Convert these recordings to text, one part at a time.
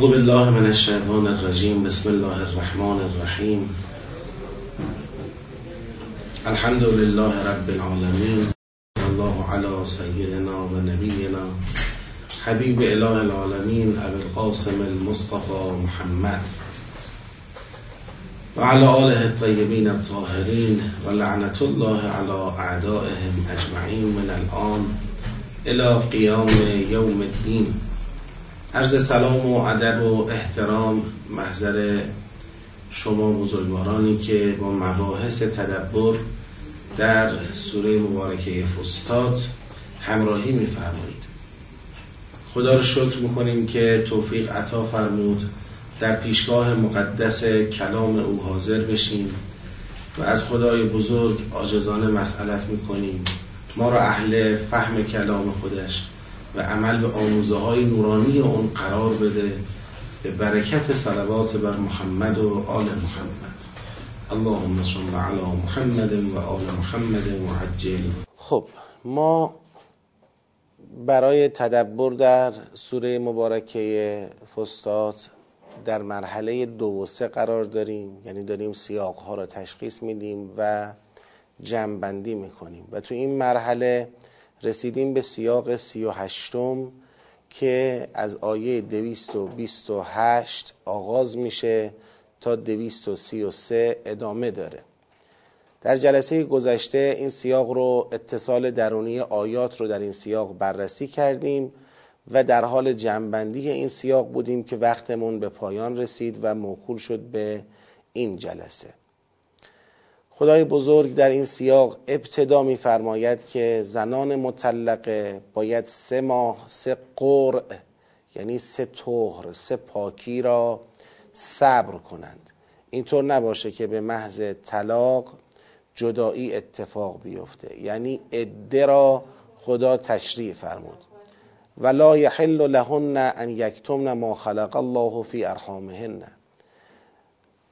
اعوذ بالله من الشیطان الرجیم بسم الله الرحمن الرحیم الحمد لله رب العالمین الله علی سیدنا و نبینا حبیب اله العالمین ابو القاسم المصطفى محمد. و علی آله الطیبین الطاهرین و لعنت الله علی اعدائهم اجمعین من الان الى قیام یوم الدین عرض سلام و ادب و احترام محضر شما بزرگوارانی که با مباحث تدبر در سوره مبارکه فستات همراهی میفرمایید. خدا رو شکر می‌کنیم که توفیق عطا فرمود. در پیشگاه مقدس کلام او حاضر بشیم و از خدای بزرگ آجزانه مسئلت می‌کنیم. ما را اهل فهم کلام خودش و عمل به آموزه های نورانی اون قرار بده به برکت صلوات بر محمد و آل محمد. اللهم صل علی محمد و آل محمد و عجل. خب ما برای تدبر در سوره مبارکه فستات در مرحله دو و سه قرار داریم. یعنی داریم سیاق ها را تشخیص میدیم و جمعبندی می‌کنیم. و تو این مرحله رسیدیم به سیاق سی و هشتم که از آیه دویست و بیست و هشت آغاز میشه تا دویست و سی و سه ادامه داره. در جلسه گذشته این سیاق رو اتصال درونی آیات رو در این سیاق بررسی کردیم و در حال جمعبندی این سیاق بودیم که وقتمون به پایان رسید و موکول شد به این جلسه. خدای بزرگ در این سیاق ابتدا میفرماید که زنان مطلقه باید سه ماه سه قرع یعنی سه طهر سه پاکی را صبر کنند. اینطور نباشه که به محض طلاق جدایی اتفاق بیفته. یعنی عده را خدا تشریع فرمود. ولا یحل لهن ان یکتمن ما خلق الله فی ارحامهن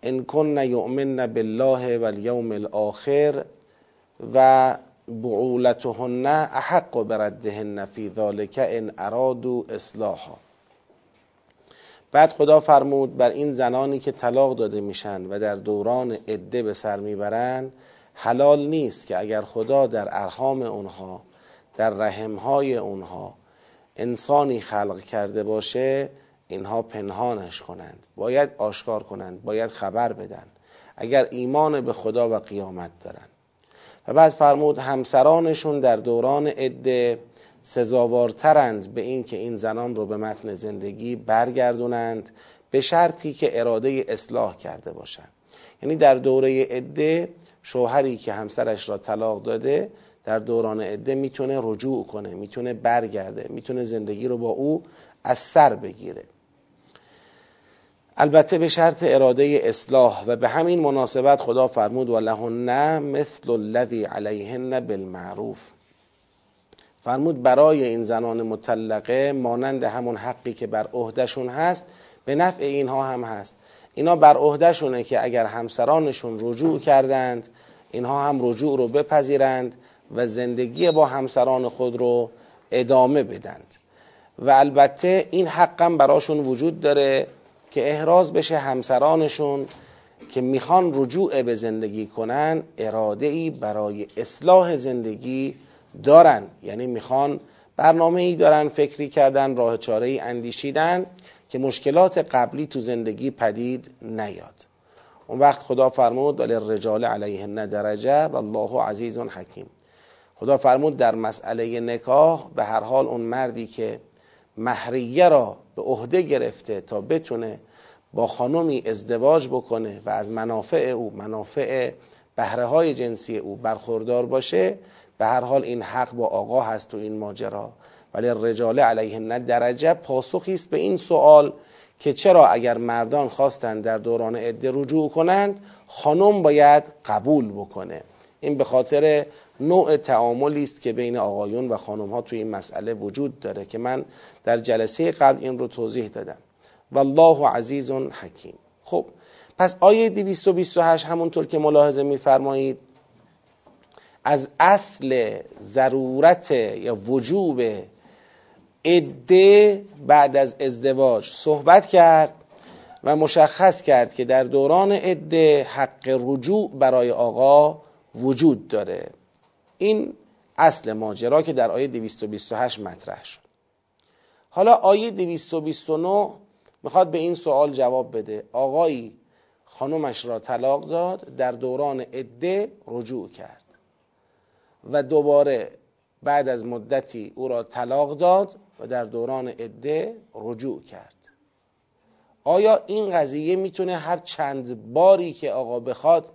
ان کن یؤمن بالله و الاخر و بعولتهن احق بردهن فی ذلك ان ارادوا اصلاحا. بعد خدا فرمود بر این زنانی که طلاق داده میشن و در دوران عده به سر می‌برن حلال نیست که اگر خدا در ارحام اونها در رحمهای اونها انسانی خلق کرده باشه اینها پنهانش کنند. باید آشکار کنند باید خبر بدن. اگر ایمان به خدا و قیامت دارند. و بعد فرمود همسرانشون در دوران عده سزاوارترند به این که این زنان رو به متن زندگی برگردونند به شرطی که اراده اصلاح کرده باشند. یعنی در دوره عده شوهری که همسرش را طلاق داده در دوران عده می‌تونه رجوع کنه می‌تونه برگرده می‌تونه زندگی رو با او از سر بگیره. البته به شرط اراده اصلاح و به همین مناسبت خدا فرمود و لهن مثل الذی علیهن بالمعروف. فرمود برای این زنان مطلقه مانند همون حقی که بر عهدهشون هست به نفع اینها هم هست. اینا بر عهدهشونه که اگر همسرانشون رجوع کردند اینها هم رجوع رو بپذیرند و زندگی با همسران خود رو ادامه بدند. و البته این حقم براشون وجود داره که احراز بشه همسرانشون که می‌خوان رجوع به زندگی کنن اراده ای برای اصلاح زندگی دارن. یعنی می‌خوان برنامه ای دارن فکری کردن راه چاره ای اندیشیدن که مشکلات قبلی تو زندگی پدید نیاد. اون وقت خدا فرمود ولی الرجال علیهن درجه و الله عزیز حکیم خدا فرمود در مسئله نکاح به هر حال اون مردی که مهریه را به عهده گرفته تا بتونه با خانمی ازدواج بکنه و از منافع او منافع بهره های جنسی او برخوردار باشه. به هر حال این حق با آقا هست تو این ماجرا. ولی رجال علیهن درجه پاسخی است به این سوال که چرا اگر مردان خواستند در دوران عده رجوع کنند خانم باید قبول بکنه. این به خاطر نوع تعاملی است که بین آقایون و خانم ها توی این مسئله وجود داره که من در جلسه قبل این رو توضیح دادم. والله عزیز حکیم. خب پس آیه 228 همونطور که ملاحظه میفرمایید از اصل ضرورت یا وجوب عده بعد از ازدواج صحبت کرد و مشخص کرد که در دوران عده حق رجوع برای آقا وجود داره. این اصل ماجرا که در آیه 228 مطرح شد. حالا آیه 229 می‌خواد به این سوال جواب بده. آقایی خانومش را طلاق داد در دوران عده رجوع کرد و دوباره بعد از مدتی او را طلاق داد و در دوران عده رجوع کرد. آیا این قضیه می‌تونه هر چند باری که آقا بخواد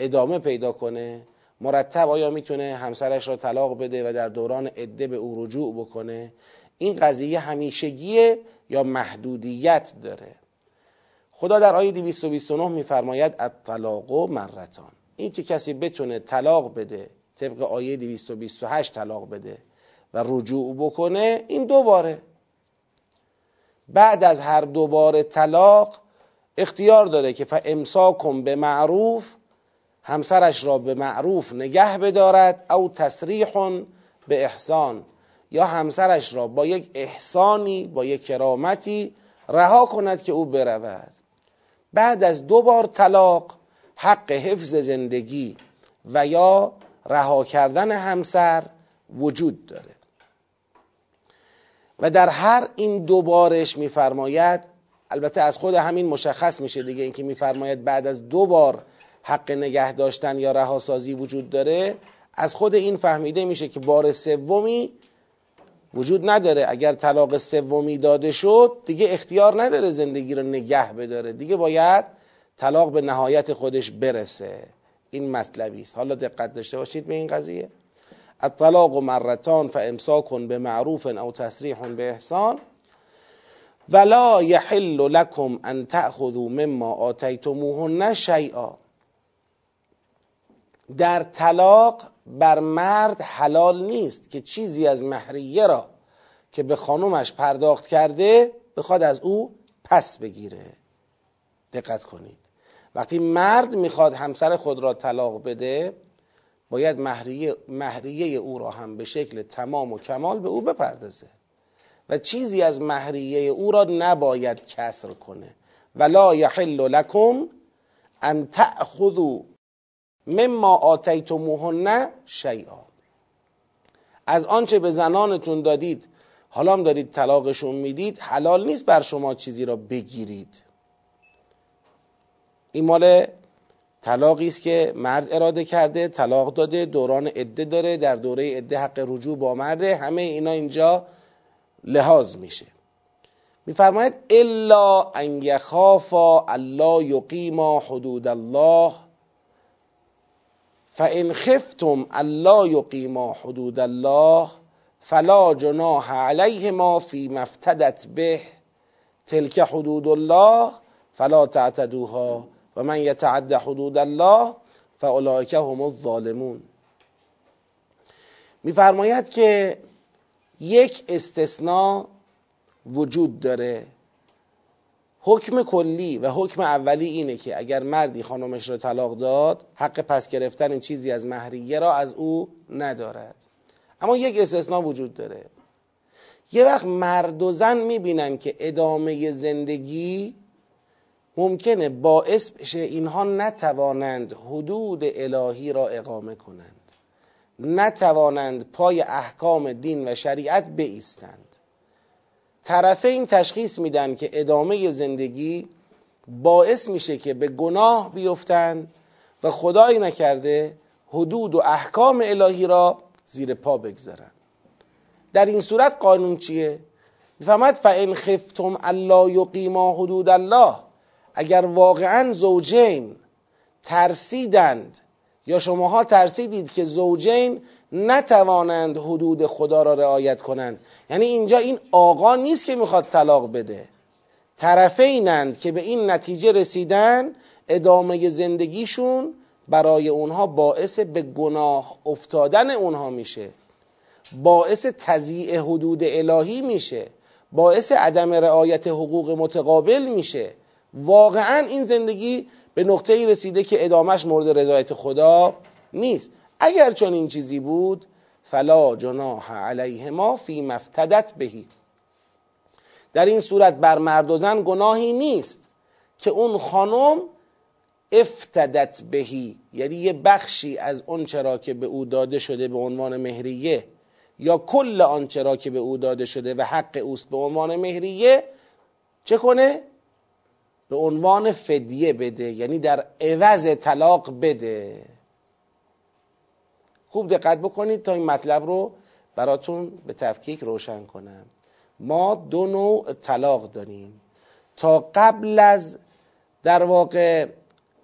ادامه پیدا کنه؟ مرتب آیا می‌تونه همسرش را طلاق بده و در دوران عده به او رجوع بکنه؟ این قضیه همیشگیه یا محدودیت داره؟ خدا در آیه 229 میفرماید الطلاق مرتان. این که کسی بتونه طلاق بده طبق آیه 228 طلاق بده و رجوع بکنه این دوباره. بعد از هر دوباره طلاق اختیار داره که فامساکم به معروف همسرش را به معروف نگه بدارد او تصریح به احسان. یا همسرش را با یک احسانی با یک کرامتی رها کند که او برود. بعد از دو بار طلاق حق حفظ زندگی و یا رها کردن همسر وجود داره. و در هر این دو بارش میفرماید البته از خود همین مشخص میشه دیگه اینکه میفرماید بعد از دو بار حق نگه داشتن یا رهاسازی وجود داره از خود این فهمیده میشه که بار سومی وجود نداره. اگر طلاق سومی داده شد دیگه اختیار نداره زندگی رو نگه بداره. دیگه باید طلاق به نهایت خودش برسه. این مطلبی است. حالا دقت داشته باشید به این قضیه. الطلاق مرتان فامساک به معروف او تسریح به احسان. ولا یحل لكم ان تأخذوا مما آتیتموهن شیئا. در طلاق بر مرد حلال نیست که چیزی از مهریه را که به خانومش پرداخت کرده بخواد از او پس بگیره. دقت کنید. وقتی مرد می‌خواد همسر خود را طلاق بده باید مهریه, مهریه او را هم به شکل تمام و کمال به او بپردازه. و چیزی از مهریه او را نباید کسر کنه. ولا یحل لکم ان تأخذوا مما آتیتموهن شیئا. از آنچه به زنانتون دادید حالا هم دارید طلاقشون می‌دید حلال نیست بر شما چیزی را بگیرید. این مال طلاقی است که مرد اراده کرده طلاق داده دوران عده داره در دوره عده حق رجوع با مرده همه اینا اینجا لحاظ میشه. میفرماید الا ان یخافا الله یقیما حدود الله فان خفتم الله یقیما حدود الله فلا جناح علیهما فی مفتدت به تلک حدود الله فلا تعتدوها و من یتعد حدود الله فاولئک هم الظالمون. میفرماید که یک استثناء وجود داره. حکم کلی و حکم اولی اینه که اگر مردی خانمش را طلاق داد حق پس گرفتن این چیزی از مهریه را از او ندارد. اما یک استثناء وجود داره. یه وقت مرد و زن می‌بینن که ادامه زندگی ممکنه باعث بشه اینها نتوانند حدود الهی را اقامه کنند. نتوانند پای احکام دین و شریعت بیستند. طرفین تشخیص میدن که ادامه زندگی باعث میشه که به گناه بیفتند و خدایی نکرده حدود و احکام الهی را زیر پا بگذارن در این صورت قانون چیه؟ فهمد فان خفتم الله یقیما حدود الله اگر واقعا زوجین ترسیدند یا شماها ترسیدید که زوجین نتوانند حدود خدا را رعایت کنند. یعنی اینجا این آقا نیست که می‌خواد طلاق بده. طرفینند که به این نتیجه رسیدن ادامه زندگیشون برای اونها باعث به گناه افتادن اونها میشه. باعث تضییع حدود الهی میشه. باعث عدم رعایت حقوق متقابل میشه. واقعا این زندگی به نقطه ای رسیده که ادامش مورد رضایت خدا نیست. اگر چون این چیزی بود فلا جناح علیهما فی مفتدت بهی. در این صورت بر مرد و زن گناهی نیست که اون خانم افتدت بهی. یعنی یه بخشی از اون چرا که به او داده شده به عنوان مهریه یا کل آنچه را که به او داده شده و حق اوست به عنوان مهریه چه کنه؟ به عنوان فدیه بده یعنی در عوض طلاق بده. خوب دقت بکنید تا این مطلب رو براتون به تفکیک روشن کنم. ما دو نوع طلاق داریم. تا قبل از در واقع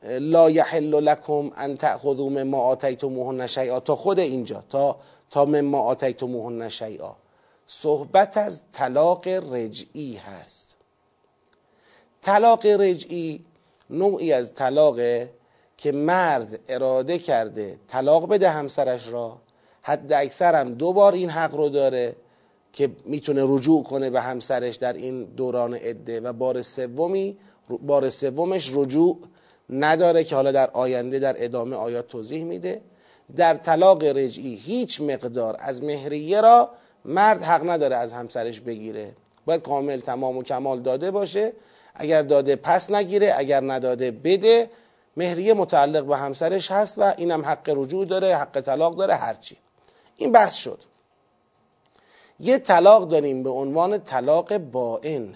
لا یحل لکم ان تأخذوا مما آتیتموهن شیئا تا خود اینجا تا تا مما آتیتموهن شیئا. صحبت از طلاق رجعی هست. طلاق رجعی نوعی از طلاقه که مرد اراده کرده طلاق بده همسرش را. حد اکثر هم دو بار این حق رو داره که می‌تونه رجوع کنه به همسرش در این دوران عده و بار سومی بار سومش رجوع نداره که حالا در آینده در ادامه آیات توضیح میده. در طلاق رجعی هیچ مقدار از مهریه را مرد حق نداره از همسرش بگیره. باید کامل تمام و کمال داده باشه. اگر داده پس نگیره اگر نداده بده. مهریه متعلق به همسرش هست و اینم حق رجوع داره حق طلاق داره هرچی این بحث شد. یه طلاق داریم به عنوان طلاق بائن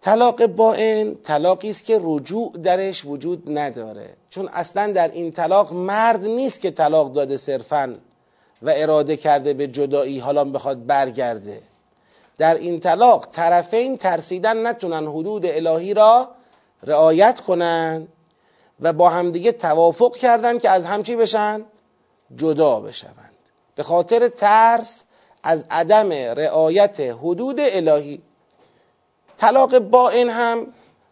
طلاق بائن طلاقی است که رجوع درش وجود نداره. چون اصلا در این طلاق مرد نیست که طلاق داده صرفا و اراده کرده به جدایی حالا بخواد برگرده. در این طلاق طرفین ترسیدن نتونن حدود الهی را رعایت کنن و با همدیگه توافق کردن که از همچی بشن؟ جدا بشوند. به خاطر ترس از عدم رعایت حدود الهی. طلاق با این هم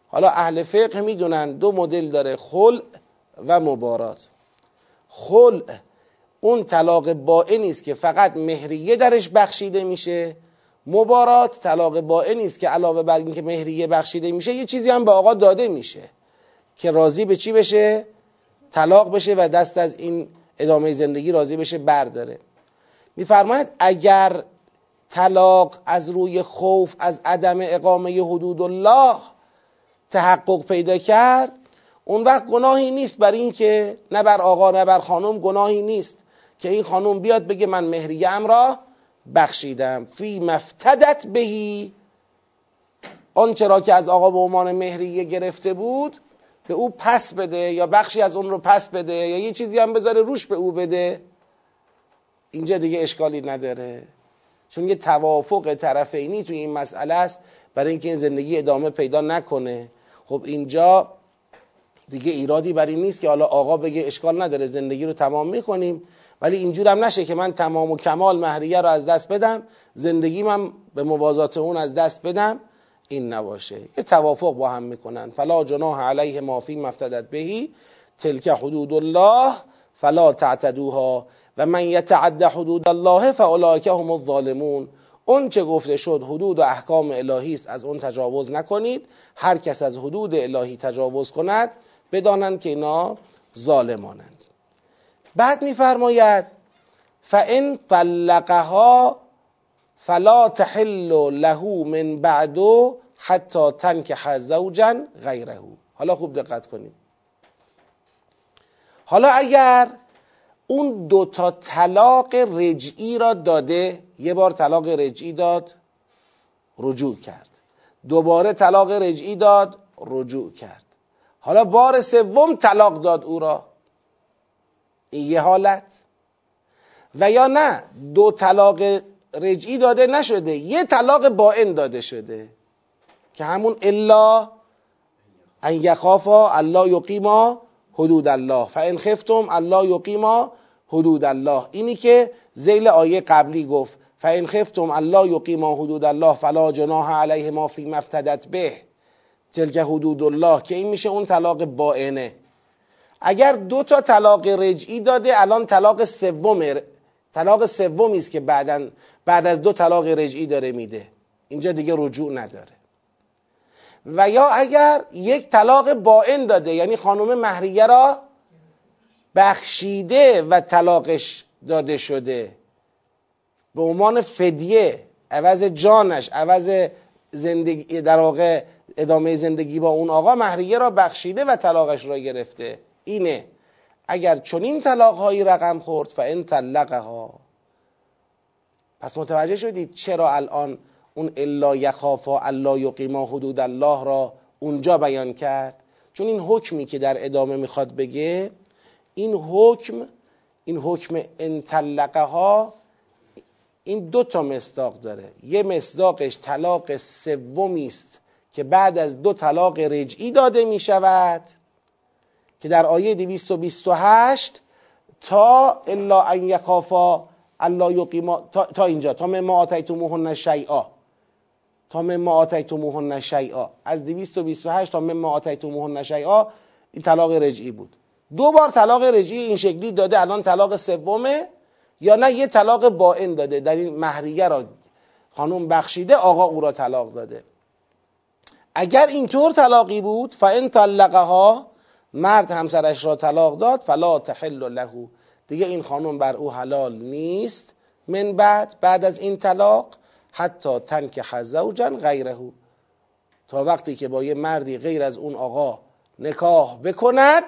حالا اهل فقه می‌دونن دو مدل داره خلع و مبارات. خلع اون طلاق بائن است که فقط مهریه درش بخشیده میشه. مبارات طلاق بائن است که علاوه بر اینکه مهریه بخشیده میشه یه چیزی هم به آقا داده میشه که راضی به چی بشه؟ طلاق بشه و دست از این ادامه زندگی راضی بشه برداره. میفرماید اگر طلاق از روی خوف از عدم اقامه حدود الله تحقق پیدا کرد اون وقت گناهی نیست بر این که نه بر آقا نه بر خانم گناهی نیست که این خانم بیاد بگه من مهریم را بخشیدم. فی مفتدت بهی. آنچه را که از آقا به عنوان مهریه گرفته بود به او پس بده یا بخشی از اون رو پس بده یا یه چیزی هم بذاره روش به او بده. اینجا دیگه اشکالی نداره. چون یه توافق طرفینی توی این مسئله است برای اینکه این زندگی ادامه پیدا نکنه. خب اینجا دیگه ایرادی بر این نیست که حالا آقا بگه اشکال نداره زندگی رو تمام می‌کنیم. ولی اینجورم نشه که من تمام و کمال مهریه رو از دست بدم زندگی من به موازات اون از دست بدم. این نباشه. یه توافق با هم می‌کنن. فلا جناح علیه ما فی مفتدت بهی تلک حدود الله فلا تعتدوها و من یتعد حدود الله فاولئک هم الظالمون. اون چه گفته شد حدود و احکام الهی است از اون تجاوز نکنید. هر کس از حدود الهی تجاوز کند بدانند که اینا ظالمانند. بعد میفرماید فان طلقها فلا تحل له من بعد حتی تنکح زوجا غیره حالا خوب دقت کنید. حالا اگر اون دو تا طلاق رجعی را داده یه بار طلاق رجعی داد رجوع کرد. دوباره طلاق رجعی داد رجوع کرد. حالا بار سوم طلاق داد او را. این یه حالت. و یا نه دو طلاق رجعی داده نشده یه طلاق بائن داده شده که همون الا ان یخافا الله یقیما حدود الله. فان خفتم الله یقیما حدود الله. اینی که زیل آیه قبلی گفت فان خفتم الله یقیما حدود الله فلا جناح علیه ما فی مفتدت به تلک حدود الله که این میشه اون طلاق بائنه اگر دو تا طلاق رجعی داده الان طلاق سوم طلاق سومی است که بعدا بعد از دو طلاق رجعی داره میده. اینجا دیگه رجوع نداره. و یا اگر یک طلاق بائن داده یعنی خانم مهریه را بخشیده و طلاقش داده شده به عنوان فدیه عوض جانش عوض زندگی در واقع ادامه زندگی با اون آقا مهریه را بخشیده و طلاقش را گرفته. اینه. اگر چنین طلاق هایی رقم خورد فان طلقها. پس متوجه شدید چرا الان اون الا یخافا الا یقیما حدود الله را اونجا بیان کرد؟ چون این حکمی که در ادامه می‌خواد بگه این حکم این حکم انطلقه ها این دو تا مصداق داره. یه مصداقش طلاق سومی است که بعد از دو طلاق رجعی داده می شود که در آیه 228 تا الا ان یخافا الله یقیما تا, تا اینجا تا مما آتیتموهن شیئا. تا مما آتیتموهن شیئا. از 228 تا مما آتیتموهن شیئا این طلاق رجعی بود. دو بار طلاق رجعی این شکلی داده الان طلاق سومه یا نه یه طلاق بائن داده در این مهریه را خانم بخشیده آقا او را طلاق داده. اگر اینطور طلاقی بود فان طلقها مرد همسرش را طلاق داد فلا تحل له. دیگه این خانم بر او حلال نیست. من بعد بعد از این طلاق حتی تنک زوجا غیره. تا وقتی که با یه مردی غیر از اون آقا نکاح بکند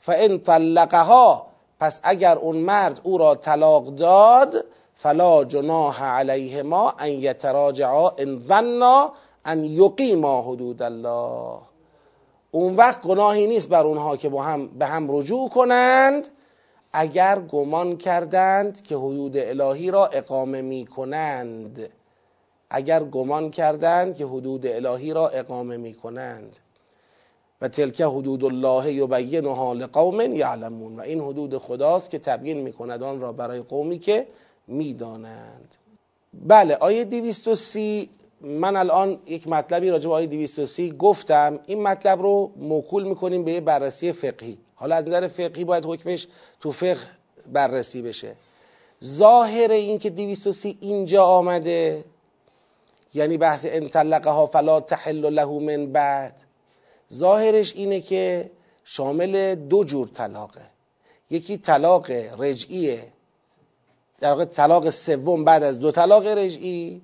فان طلقها پس اگر اون مرد او را طلاق داد فلا جناح علیهما ان یتراجعا ان ظنا ان یقیما حدود الله. اون وقت گناهی نیست بر اونها که با هم به هم رجوع کنند. اگر گمان کردند که حدود الهی را اقامه می کنند. اگر گمان کردند که حدود الهی را اقامه می کنند. و تلک حدود الله یبینها لقوم یعلمون. و این حدود خداست که تبیین می‌کند آن را برای قومی که می‌دانند بله آیه 230 من الان یک مطلبی راجع به آیه 230 گفتم. این مطلب رو موکول می‌کنیم به یه بررسی فقهی. حالا از نظر فقهی باید حکمش تو فقه بررسی بشه. ظاهر این که 230 اینجا آمده یعنی بحث انطلقها فلا تحل له من بعد. ظاهرش اینه که شامل دو جور طلاقه. یکی طلاق رجعیه در واقع طلاق سوم بعد از دو طلاق رجعی.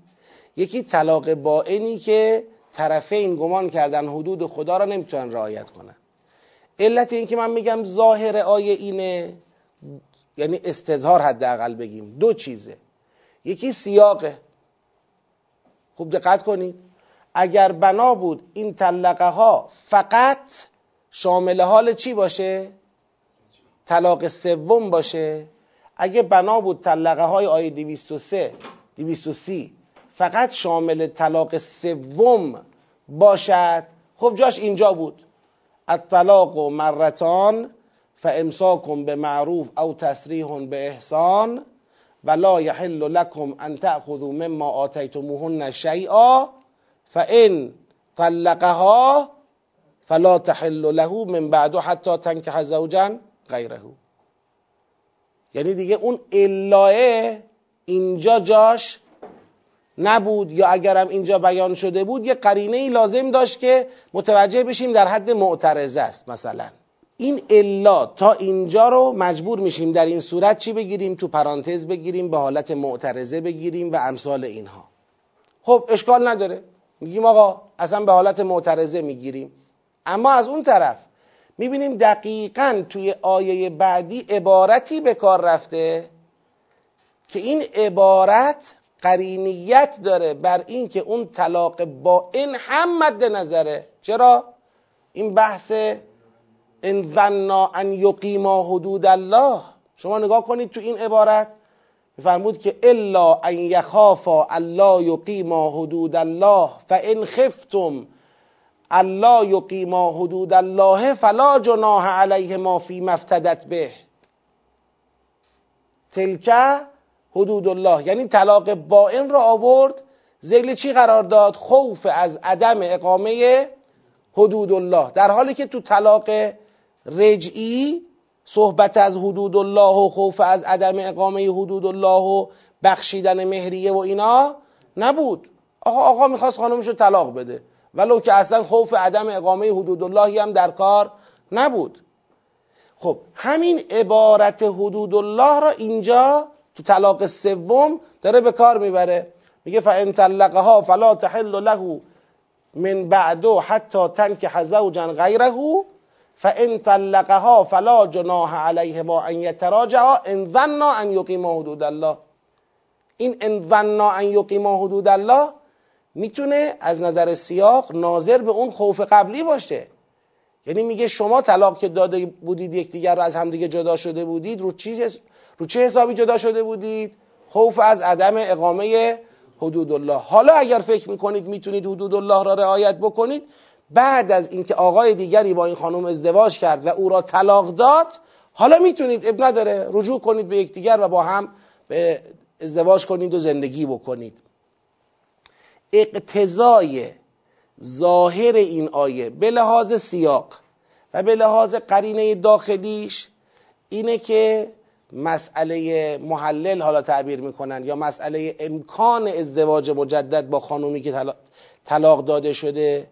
یکی طلاق بائنی که طرفین گمان کردن حدود خدا را نمی‌تونن رعایت کنن. علت این که من میگم ظاهر آیه اینه یعنی استظهار حداقل بگیم. دو چیزه. یکی سیاقه. خوب دقت کنید. اگر بنا بود این طلقه ها فقط شامل حال چی باشه؟ طلاق سوم باشه. اگه بنا بود طلقه های آیه 203 230 فقط شامل طلاق سوم باشد. خب جاش اینجا بود. الطلاق مرتان فامساکم به معروف او تسریح به احسان ولا یحل لكم ان تأخذوا مما آتیتموهن شیئا فان طلقها فلا تحل له من بعد حتی تنکح زوجا غیره. یعنی دیگه اون الاه اینجا جاش نبود یا اگرم اینجا بیان شده بود یه قرینه ای لازم داشت که متوجه بشیم در حد معترضه است مثلا. این الا تا اینجا رو مجبور میشیم در این صورت چی بگیریم؟ تو پرانتز بگیریم به حالت معترضه بگیریم و امثال اینها. خب اشکال نداره. میگیم آقا اصلا به حالت معترضه می‌گیریم. اما از اون طرف می‌بینیم دقیقا توی آیه بعدی عبارتی به کار رفته که این عبارت قرینیت داره بر این که اون طلاق با این هم مد نظره. چرا؟ این بحث ان ظنا ان یقیما حدود الله. شما نگاه کنید تو این عبارت میفرمود که الا ان یخافا الله یقیما حدود الله فان خفتم الله یقیما حدود الله فلا جناح علیه ما فی مفتدت به. تلکه حدود الله یعنی طلاق بائن را آورد. زیل چی قرار داد؟ خوف از عدم اقامه حدود الله در حالی که تو طلاق رجعی صحبت از حدود الله و خوف از عدم اقامه حدود الله و بخشیدن مهریه و اینا نبود. آقا آقا می‌خواست خانمش رو طلاق بده. ولو که اصلا خوف عدم اقامه حدود اللهی هم در کار نبود. خب همین عبارت حدود الله را اینجا تو طلاق سوم داره به کار می‌بره. میگه فان طلقها فلا تحل له من بعدو حتی تنکح زوجا غیره فان طلقها فلا جناح علیهما ان یتراجعا ان ظنا ان یقیما حدود الله. این ان ظنا ان یقیما حدود الله می‌تونه از نظر سیاق ناظر به اون خوف قبلی باشه. یعنی میگه شما طلاق که داده بودید یکدیگر رو از همدیگه جدا شده بودید رو چی رو چه حسابی جدا شده بودید؟ خوف از عدم اقامه حدود الله حالا اگر فکر می‌کنید می‌تونید حدود الله را رعایت بکنید بعد از اینکه آقای دیگری با این خانم ازدواج کرد و او را طلاق داد حالا می‌تونید اب نداره رجوع کنید به یکدیگر و با هم به ازدواج کنید و زندگی بکنید. اقتضای ظاهر این آیه به لحاظ سیاق و به لحاظ قرینه داخلیش اینه که مسئله محلل حالا تعبیر می‌کنن یا مسئله امکان ازدواج مجدد با خانومی که طلاق داده شده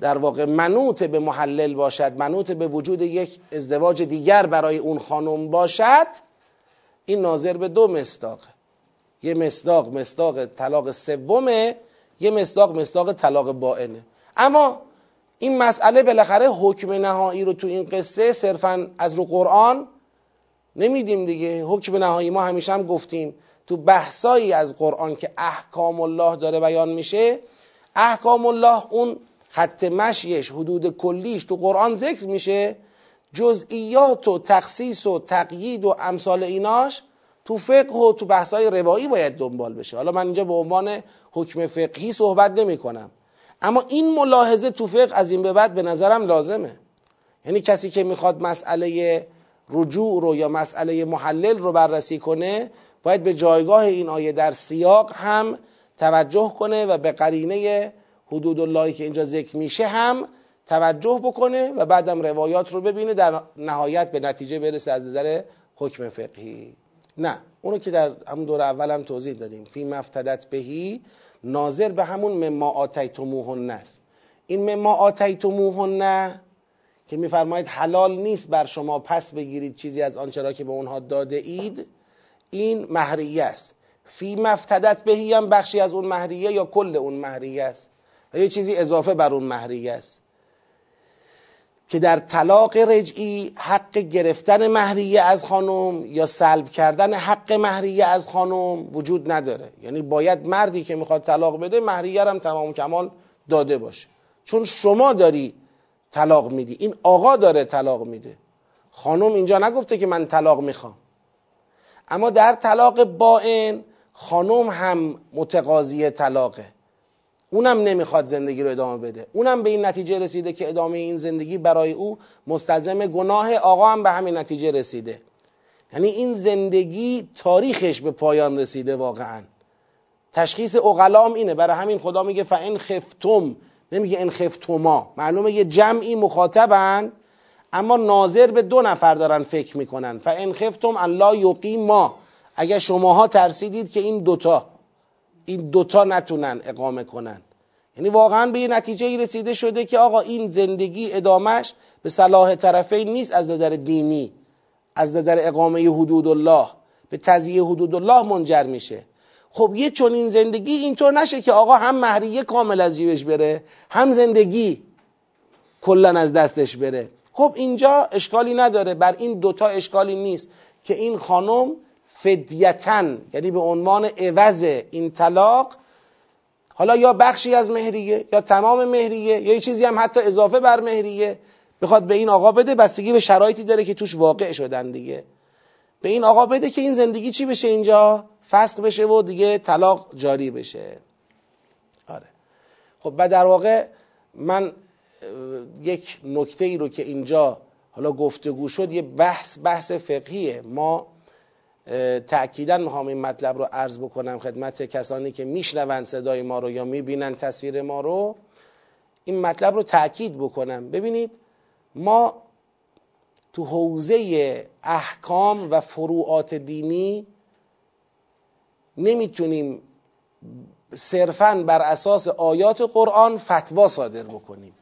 در واقع منوط به محلل باشد منوط به وجود یک ازدواج دیگر برای اون خانم باشد این ناظر به دو مصداق. یه مصداق مصداق طلاق سومه یه مصداق مصداق طلاق باینه اما این مسئله بالاخره حکم نهایی رو تو این قصه صرفا از رو قرآن نمیدیم دیگه. حکم نهایی ما همیشه هم گفتیم. تو بحثایی از قرآن که احکام الله داره بیان میشه احکام الله اون خط مشیش حدود کلیش تو قرآن ذکر میشه. جزئیات و تخصیص و تقیید و امثال ایناش تو فقه و تو بحثای روایی باید دنبال بشه. حالا من اینجا به عنوان حکم فقهی صحبت نمی کنم اما این ملاحظه تو فقه از این به بعد به نظرم لازمه. یعنی کسی که می‌خواد مسئله رجوع رو یا مسئله محلل رو بررسی کنه باید به جایگاه این آیه در سیاق هم توجه کنه و به قرینه حدود اللهی که اینجا ذکر میشه هم توجه بکنه و بعدم روایات رو ببینه در نهایت به نتیجه برسه از نظر حکم فقهی. نه اونو که در همون دور اول هم توضیح دادیم. فی مفتدت بهی ناظر به همون مما آتیتموهن است. این مما آتیتموهن که میفرمایید حلال نیست بر شما پس بگیرید چیزی از آنچه را که به اونها داده اید این مهریه است. فی مفتدت بهی هم بخشی از اون مهریه یا کل اون مهریه است؟ و یه چیزی اضافه بر اون مهریه است. که در طلاق رجعی حق گرفتن مهریه از خانم یا سلب کردن حق مهریه از خانم وجود نداره. یعنی باید مردی که می‌خواد طلاق بده مهریه هم تمام کمال داده باشه. چون شما داری طلاق میدی. این آقا داره طلاق میده. خانم اینجا نگفته که من طلاق می‌خوام. اما در طلاق باین خانم هم متقاضی طلاقه. اونم نمی‌خواد زندگی رو ادامه بده. اونم به این نتیجه رسیده که ادامه این زندگی برای او مستلزم گناه آقا هم به همین نتیجه رسیده. یعنی این زندگی تاریخش به پایان رسیده واقعا. تشخیص اقلام اینه. برای همین خدا میگه فان خفتم نمیگه ان خفتما معلومه یه جمعی مخاطبن اما ناظر به دو نفر دارن فکر می‌کنن. فان خفتم ان لا یقیما. اگر شماها ترسیدید که این دوتا این دوتا نتونن اقامه کنن. یعنی واقعا به یه نتیجه ای رسیده شده که آقا این زندگی ادامش به صلاح طرفین نیست از نظر دینی از نظر اقامه حدود الله به تضییع حدود الله منجر میشه. خب یه چون این زندگی اینطور نشه که آقا هم مهریه کامل از جیبش بره هم زندگی کلا از دستش بره. خب اینجا اشکالی نداره بر این دوتا اشکالی نیست که این خانم فدیتن یعنی به عنوان عوض این طلاق حالا یا بخشی از مهریه یا تمام مهریه یا یه چیزی هم حتی اضافه بر مهریه بخواد به این آقا بده بستگی به شرایطی داره که توش واقع شدن دیگه. به این آقا بده که این زندگی چی بشه اینجا؟ فسخ بشه و دیگه طلاق جاری بشه. آره. خب و در واقع من یک نکته ای رو که اینجا حالا گفتگو شد یه بحث بحث فقهیه. ما تأکیدا می‌خوام این مطلب رو عرض بکنم خدمت کسانی که میشنوند صدای ما رو یا می‌بینن تصویر ما رو. این مطلب رو تأکید بکنم. ببینید ما تو حوزه احکام و فروعات دینی نمی‌تونیم صرفا بر اساس آیات قرآن فتوا صادر بکنیم.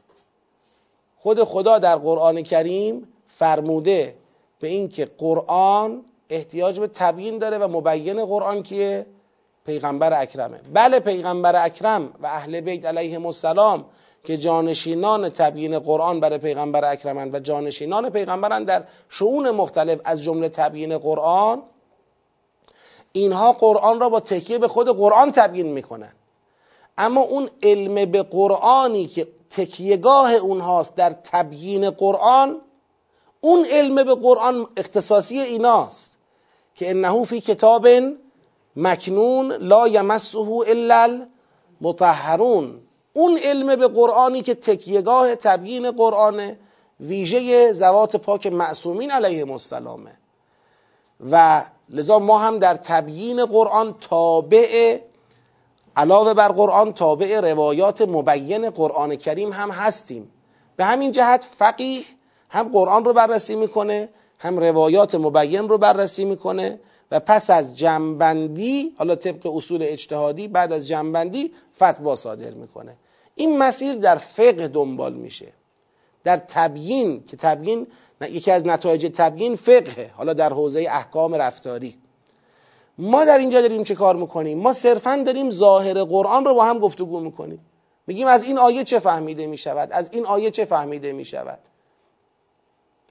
خود خدا در قرآن کریم فرموده به اینکه قرآن احتیاج به تبیین داره و مبین قرآن کیه؟ پیغمبر اکرمه. بله پیغمبر اکرم و اهل بیت علیهم السلام که جانشینان تبیین قرآن برای پیغمبر اکرمن و جانشینان پیغمبرن در شعون مختلف از جمله تبیین قرآن اینها قرآن را با تکیه به خود قرآن تبیین می‌کنن اما اون علم به قرآنی که تکیهگاه اونهاست در تبیین قرآن اون علم به قرآن اختصاصی ایناست که انه فی کتاب مکنون لا یمسه الا المطهرون. اون علم به قرآنی که تکیهگاه تبیین قرآنه ویژه زوات پاک معصومین علیهم السلامه. و لذا ما هم در تبیین قرآن تابع علاوه بر قرآن تابع روایات مبین قرآن کریم هم هستیم. به همین جهت فقیه هم قرآن رو بررسی می‌کنه هم روایات مبین رو بررسی می‌کنه و پس از جنبندی حالا طبق اصول اجتهادی بعد از جنبندی فتوا صادر می‌کنه. این مسیر در فقه دنبال میشه. در تبیین که تبیین یکی از نتایج تبیین فقهه حالا در حوزه احکام رفتاری. ما در اینجا داریم چه کار می‌کنیم؟ ما صرفا داریم ظاهر قرآن رو با هم گفتگو می‌کنیم. میگیم از این آیه چه فهمیده می‌شود؟ از این آیه چه فهمیده می‌شود؟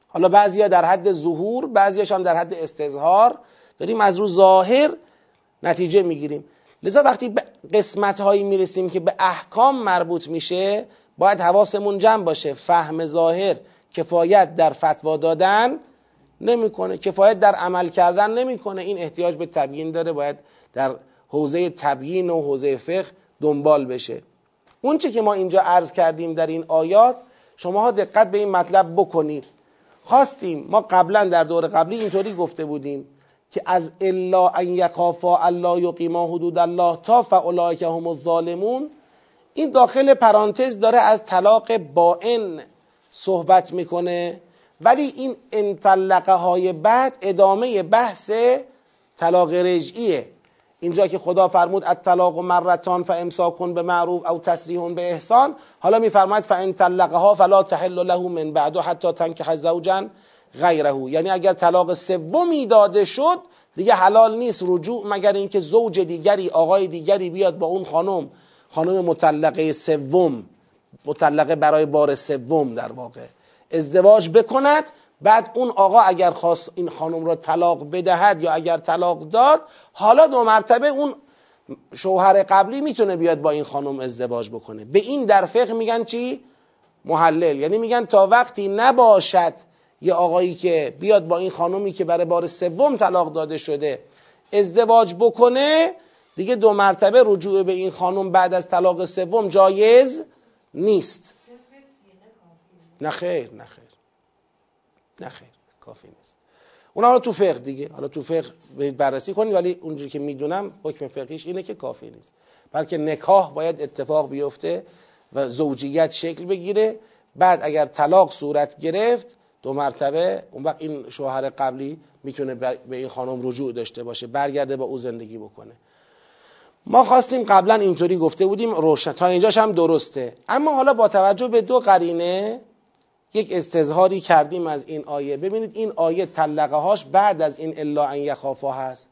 حالا بعضیا در حد ظهور بعضیاش هم در حد استظهار. داریم از رو ظاهر نتیجه می‌گیریم. لذا وقتی به قسمت هایی می‌رسیم که به احکام مربوط میشه باید حواسمون جمع باشه. فهم ظاهر کفایت در فتوا دادن نمی‌کنه. کفایت در عمل کردن نمی‌کنه. این احتیاج به تبیین داره. باید در حوزه تبیین و حوزه فقه دنبال بشه. اون چه که ما اینجا عرض کردیم در این آیات شماها دقت به این مطلب بکنید. خواستیم ما قبلا در دور قبلی اینطوری گفته بودیم که از الا ان یخافا الله یقیما حدود الله تا فاولئک هم الظالمون این داخل پرانتز داره از طلاق بائن صحبت می‌کنه. ولی این انطلقه های بعد ادامه بحث طلاق رجعیه. اینجا که خدا فرمود الطلاق مرتان فامساکن به معروف او تسریح به احسان حالا میفرماید فان طلقها فلا تحل له من بعد حتی تنکح زوجا غیره. یعنی اگر طلاق سومی داده شد دیگه حلال نیست رجوع مگر اینکه زوج دیگری آقای دیگری بیاد با اون خانم خانم مطلقه سوم. مطلقه برای بار سوم در واقع. ازدواج بکند بعد اون آقا اگر خواست این خانم را طلاق بدهد یا اگر طلاق داد حالا دو مرتبه اون شوهر قبلی می‌تونه بیاد با این خانم ازدواج بکنه. به این در فقه میگن چی؟ محلل. یعنی میگن تا وقتی نباشد یه آقایی که بیاد با این خانومی که برای بار سوم طلاق داده شده ازدواج بکنه دیگه دو مرتبه رجوع به این خانم بعد از طلاق سوم جایز نیست. نه خیر نه خیر. نه خیر کافی نیست. اونا رو تو فقه دیگه. حالا تو فقه بررسی کنید ولی اونجوری که می‌دونم حکم فقهیش اینه که کافی نیست. بلکه نکاح باید اتفاق بیفته و زوجیت شکل بگیره. بعد اگر طلاق صورت گرفت دو مرتبه اون وقت این شوهر قبلی می‌تونه به این خانم رجوع داشته باشه برگرده با او زندگی بکنه. ما خواستیم قبلا اینطوری گفته بودیم روشن. تا اینجاش هم درسته. اما حالا با توجه به دو قرینه یک استظهاری کردیم از این آیه. ببینید این آیه تلقه هاش بعد از این الا ان یخافا هست.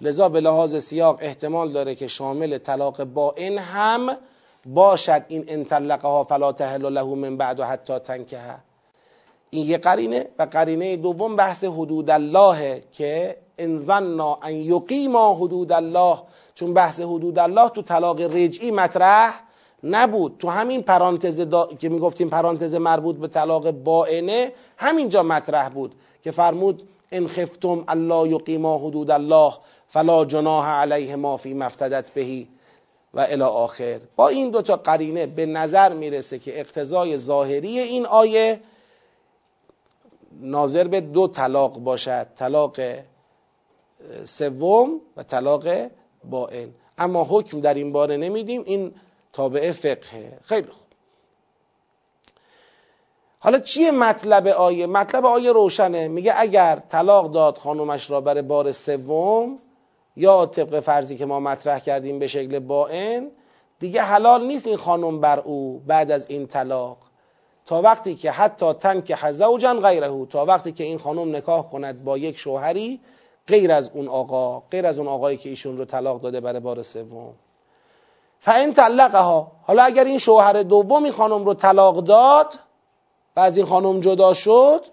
لذا به لحاظ سیاق احتمال داره که شامل طلاق با این هم باشد این ان طلقه ها فلا تحل له من بعد و حتی تنکه این یه قرینه و قرینه دوم بحث حدود الله که ان ظنا ان یقیما حدود الله. چون بحث حدود الله تو طلاق رجعی مطرح نبود. تو همین پرانتز دا... که می‌گفتیم پرانتز مربوط به طلاق بائنه همینجا مطرح بود که فرمود ان خفتم الله یقیما حدود الله فلا جناح علیه ما فی مفتدت بهی و الی آخر. با این دوتا قرینه به نظر می‌رسه که اقتضای ظاهری این آیه ناظر به دو طلاق باشد طلاق سوم و طلاق بائن اما حکم در این باره نمیدیم این تابع فقهه خیلی خوب. حالا چیه مطلب آیه؟ مطلب آیه روشنه. میگه اگر طلاق داد خانومش را برای بار سوم یا طبق فرضی که ما مطرح کردیم به شکل بائن دیگه حلال نیست این خانم بر او بعد از این طلاق. تا وقتی که حتی تن که زوجا غیره تا وقتی که این خانم نکاح کند با یک شوهری غیر از اون آقا غیر از اون آقایی که ایشون رو طلاق داده برای بار سوم. فاین طلقها حالا اگر این شوهر دوم این خانم رو طلاق داد و از این خانم جدا شد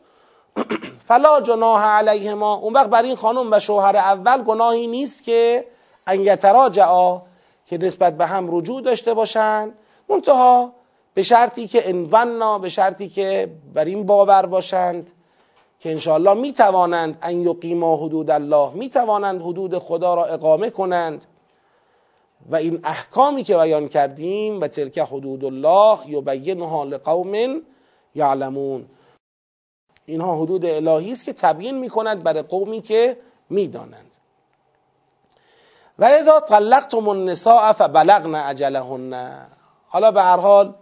فلا جناح علیهما. اون وقت بر این خانم و شوهر اول گناهی نیست که ان یتراجعا که نسبت به هم رجوع داشته باشند منتها به شرطی که انونا به شرطی که بر این باور باشند که انشاءالله می توانند ان یقیما حدود الله می توانند حدود خدا را اقامه کنند و این احکامی که بیان کردیم و تلک حدود الله یبینها لقوم یعلمون. اینها حدود الهی است که تبیین می کند برای قومی که می‌دانند. و اذا طلقتم النساء فبلغن اجلهن. حالا به هر حال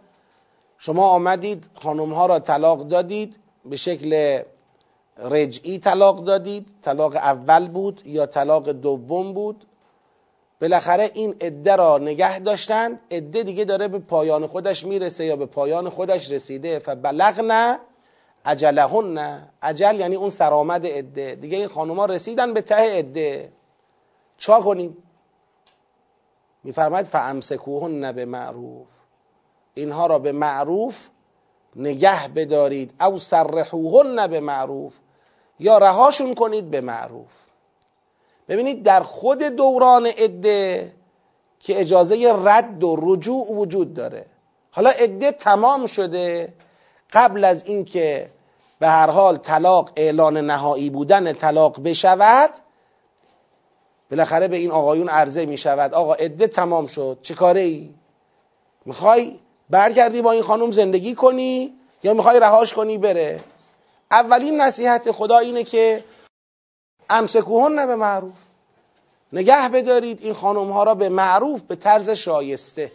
شما آمدید خانم ها را طلاق دادید به شکل رجعی طلاق دادید. طلاق اول بود یا طلاق دوم بود. بالاخره این عده را نگه داشتن. عده دیگه داره به پایان خودش می‌رسه یا به پایان خودش رسیده. فبلغن اجلهن. اجل یعنی اون سرآمد عده. دیگه این خانوما رسیدن به ته عده. چا کنیم میفرماید فامسکوهن به معروف اینها را به معروف نگه بدارید. او سرحوهن به معروف یا رهاشون کنید به معروف. ببینید در خود دوران عده که اجازه رد و رجوع وجود داره. حالا عده تمام شده قبل از اینکه به هر حال طلاق اعلان نهایی بودن طلاق بشود بالاخره به این آقایون عرضه می شود آقا عده تمام شد چه کاره ای؟ می‌خوای؟ برگردی با این خانم زندگی کنی یا می‌خوای رهاش کنی بره. اولین نصیحت خدا اینه که امسکوهن به معروف. نگه بدارید این خانم ها را به معروف به طرز شایسته.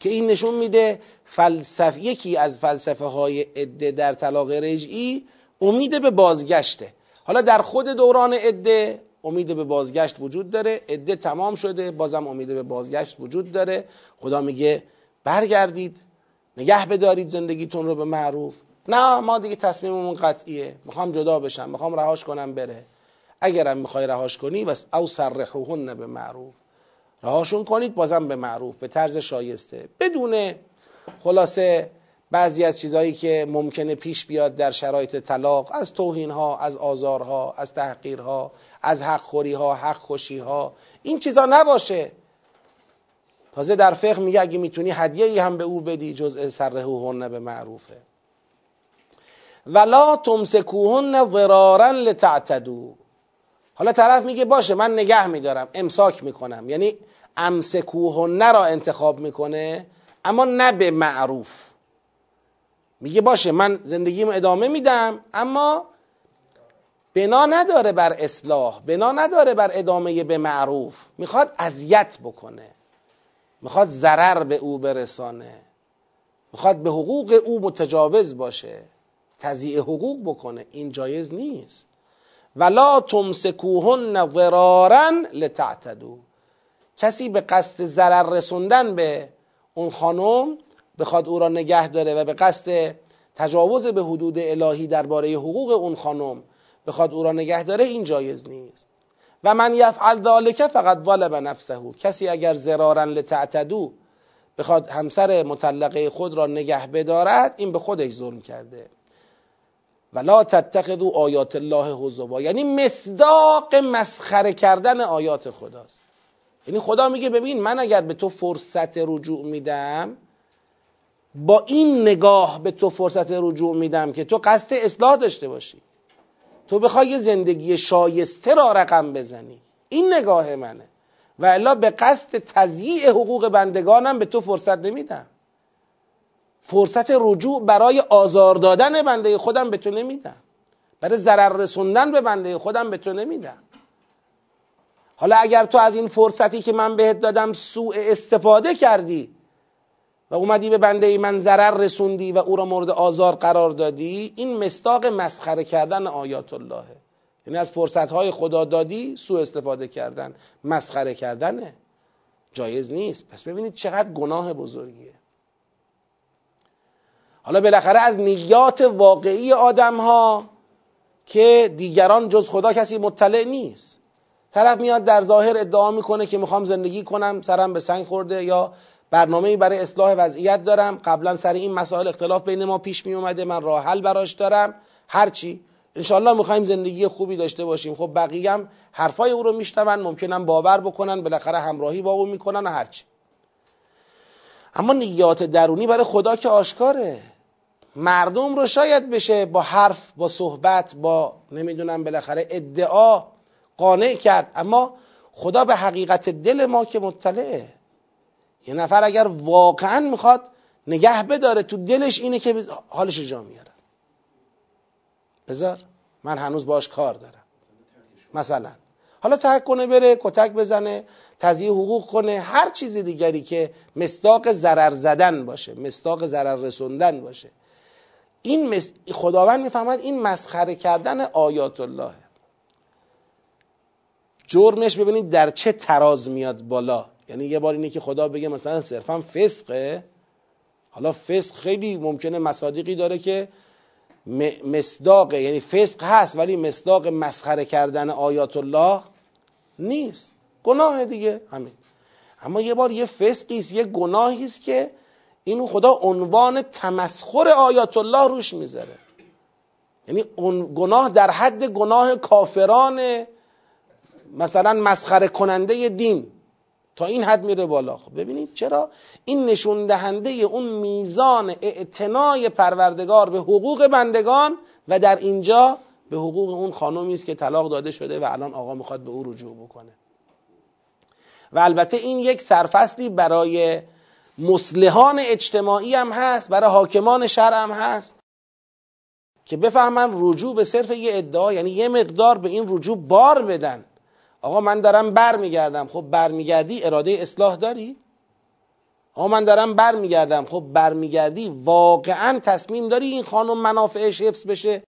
که این نشون میده فلسفه یکی از فلسفه های عده در طلاق رجعی امید به بازگشته. حالا در خود دوران عده امید به بازگشت وجود داره. عده تمام شده بازم امید به بازگشت وجود داره. خدا میگه برگردید نگه بدارید زندگیتون رو به معروف. نه ما دیگه تصمیممون قطعیه. می‌خوام جدا بشم می‌خوام رهاش کنم بره. اگرم می‌خوای رهاش کنی بس او سرحوهن به معروف. رهاشون کنید بازم به معروف به طرز شایسته. بدون خلاصه بعضی از چیزهایی که ممکنه پیش بیاد در شرایط طلاق از توهین ها از آزارها از تحقیرها از حق خوری ها حق خوشی ها این چیزا نباشه. تازه در فقه میگه اگه می‌تونی هدیه ای هم به او بدی جزء سرهوهن به معروفه. ولا تمسکوهن ضرارا لتعتدو حالا طرف میگه باشه من نگه میدارم امساک می‌کنم. یعنی امسکوهن را انتخاب می‌کنه اما نه به معروف. میگه باشه من زندگیم ادامه میدم اما بنا نداره بر اصلاح بنا نداره بر ادامه به معروف. می‌خواد اذیت بکنه. می‌خواد ضرر به او برسانه. می‌خواد به حقوق او متجاوز باشه. تضییع حقوق بکنه. این جایز نیست. ولا تمسکوهن ضرارا لتعتدو کسی به قصد ضرر رسوندن به اون خانم بخواد او را نگه داره و به قصد تجاوز به حدود الهی درباره حقوق اون خانم بخواد او را نگه داره این جایز نیست. و من یفعل ذالک فقط ظلم نفسه. کسی اگر زرارا لتعتدو بخواد همسر مطلقه خود را نگه بدارد این به خودش ظلم کرده. ولا تتخذوا آیات الله حزوا یعنی مصداق مسخره کردن آیات خداست. یعنی خدا میگه ببین من اگر به تو فرصت رجوع میدم با این نگاه به تو فرصت رجوع میدم که تو قصد اصلاح داشته باشی. تو بخوای یه زندگی شایسته را رقم بزنی. این نگاه منه. و الا به قصد تضییع حقوق بندگانم به تو فرصت نمیدم. فرصت رجوع برای آزار دادن بنده خودم به تو نمیدم. برای ضرر رسوندن به بنده خودم به تو نمیدم. حالا اگر تو از این فرصتی که من بهت دادم سوء استفاده کردی و اومدی به بنده من ضرر رسوندی و او را مورد آزار قرار دادی این مستاق مسخره کردن آیات اللهه یعنی از فرصتهای خدا دادی سوء استفاده کردن. مسخره کردنه. جایز نیست. پس ببینید چقدر گناه بزرگیه. حالا بالاخره از نیات واقعی آدم ها که دیگران جز خدا کسی مطلع نیست. طرف میاد در ظاهر ادعا می‌کنه که می‌خوام زندگی کنم سرم به سنگ خورده یا برنامه برای اصلاح وضعیت دارم. قبلا سر این مسائل اختلاف بین ما پیش می اومده من راه حل براش دارم. هرچی انشالله می‌خوایم زندگی خوبی داشته باشیم. خب بقیه هم حرفای او رو میشنون ممکنم باور بکنن بالاخره همراهی با او می‌کنن و هرچی اما نیات درونی برای خدا که آشکاره. مردم رو شاید بشه با حرف با صحبت با نمی‌دونم بالاخره ادعا قانع کرد. اما خدا به حقیقت دل ما که مطلعه. یه نفر اگر واقعا می‌خواد نگه بداره تو دلش اینه که حالش جا میاره. بذار. من هنوز باش کار دارم. مثلا. حالا ترک کنه بره کتک بزنه تضییع حقوق کنه هر چیز دیگری که مستاق ضرر زدن باشه مستاق ضرر رسوندن باشه. این خداوند می‌فهمد این مسخره کردن آیات الله جرمش ببینید در چه تراز میاد بالا. یعنی یه بار اینه که خدا بگه مثلا صرفا فسقه. حالا فسق خیلی ممکنه مصادیقی داره که مصداق یعنی فسق هست ولی مصداق مسخره کردن آیات الله نیست. گناه دیگه همین. اما یه بار یه فسقی است یه گناهی است که اینو خدا عنوان تمسخر آیات الله روش می‌ذاره. یعنی اون گناه در حد گناه کافران مثلا مسخره کننده دین. تا این حد میره بالا. خب ببینید چرا؟ این نشون دهنده اون میزان اعتنای پروردگار به حقوق بندگان و در اینجا به حقوق اون خانمی است که طلاق داده شده و الان آقا می‌خواد به او رجوع بکنه. و البته این یک سرفصلی برای مسلحان اجتماعی هم هست برای حاکمان شرع هم هست که بفهمن رجوع به صرف یه ادعا یعنی یه مقدار به این رجوع بار بدن. آقا من دارم بر میگردم خب برمیگردی اراده اصلاح داری؟ آقا من دارم بر میگردم خب برمیگردی واقعا تصمیم داری این خانم منافعش حفظ بشه؟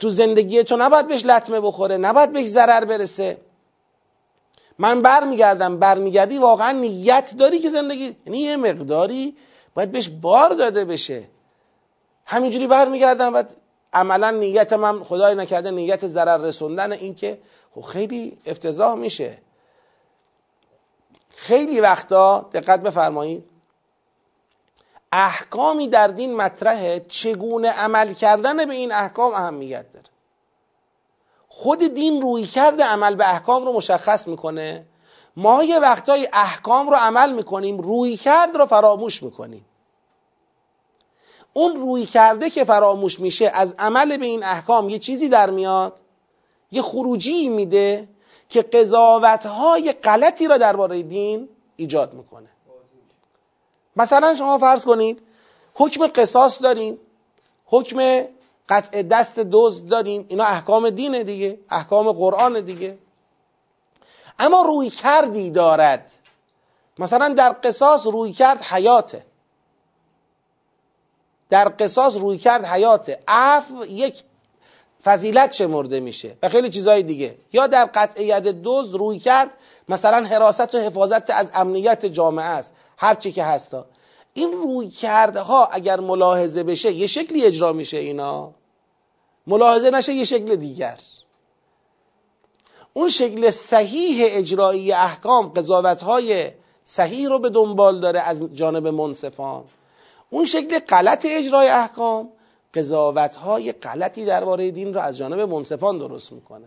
تو زندگی تو نباید بهش لطمه بخوره نباید بهش ضرر برسه. من برمیگردم. برمیگردی واقعا نیت داری که زندگی یعنی یه مقداری باید بهش بار داده بشه. همینجوری برمیگردم و عملا نیت من خدای نکرده نیت ضرر رسوندن این که خب خیلی افتضاح میشه. خیلی وقتا دقت بفرمایید. احکامی در دین مطرحه چگونه عمل کردن به این احکام اهمیت داره. خود دین روی کرده عمل به احکام رو مشخص می‌کنه. ما یه وقتای احکام رو عمل می‌کنیم روی کرد رو فراموش می‌کنیم. اون روی کرده که فراموش میشه از عمل به این احکام یه چیزی در میاد. یه خروجی میده که قضاوتهای غلطی را درباره دین ایجاد می‌کنه. مثلا شما فرض کنید حکم قصاص داریم حکم قطع دست دزد داریم اینا احکام دینه دیگه احکام قرآن دیگه. اما روی کردی دارد. مثلا در قصاص روی کرد حیاته. در قصاص روی کرد حیاته. عفو یک فضیلت شمرده میشه و خیلی چیزهای دیگه. یا در قطع ید دوز روی کرد مثلا حراست و حفاظت از امنیت جامعه است هرچی که هستا. این روی کرده ها اگر ملاحظه بشه یه شکلی اجرا میشه اینا. ملاحظه نشه یه شکل دیگر. اون شکل صحیح اجرایی احکام قضاوت های صحیح رو به دنبال داره از جانب منصفان. اون شکل غلط اجرای احکام قضاوت های غلطی درباره دین رو از جانب منصفان درست می‌کنه.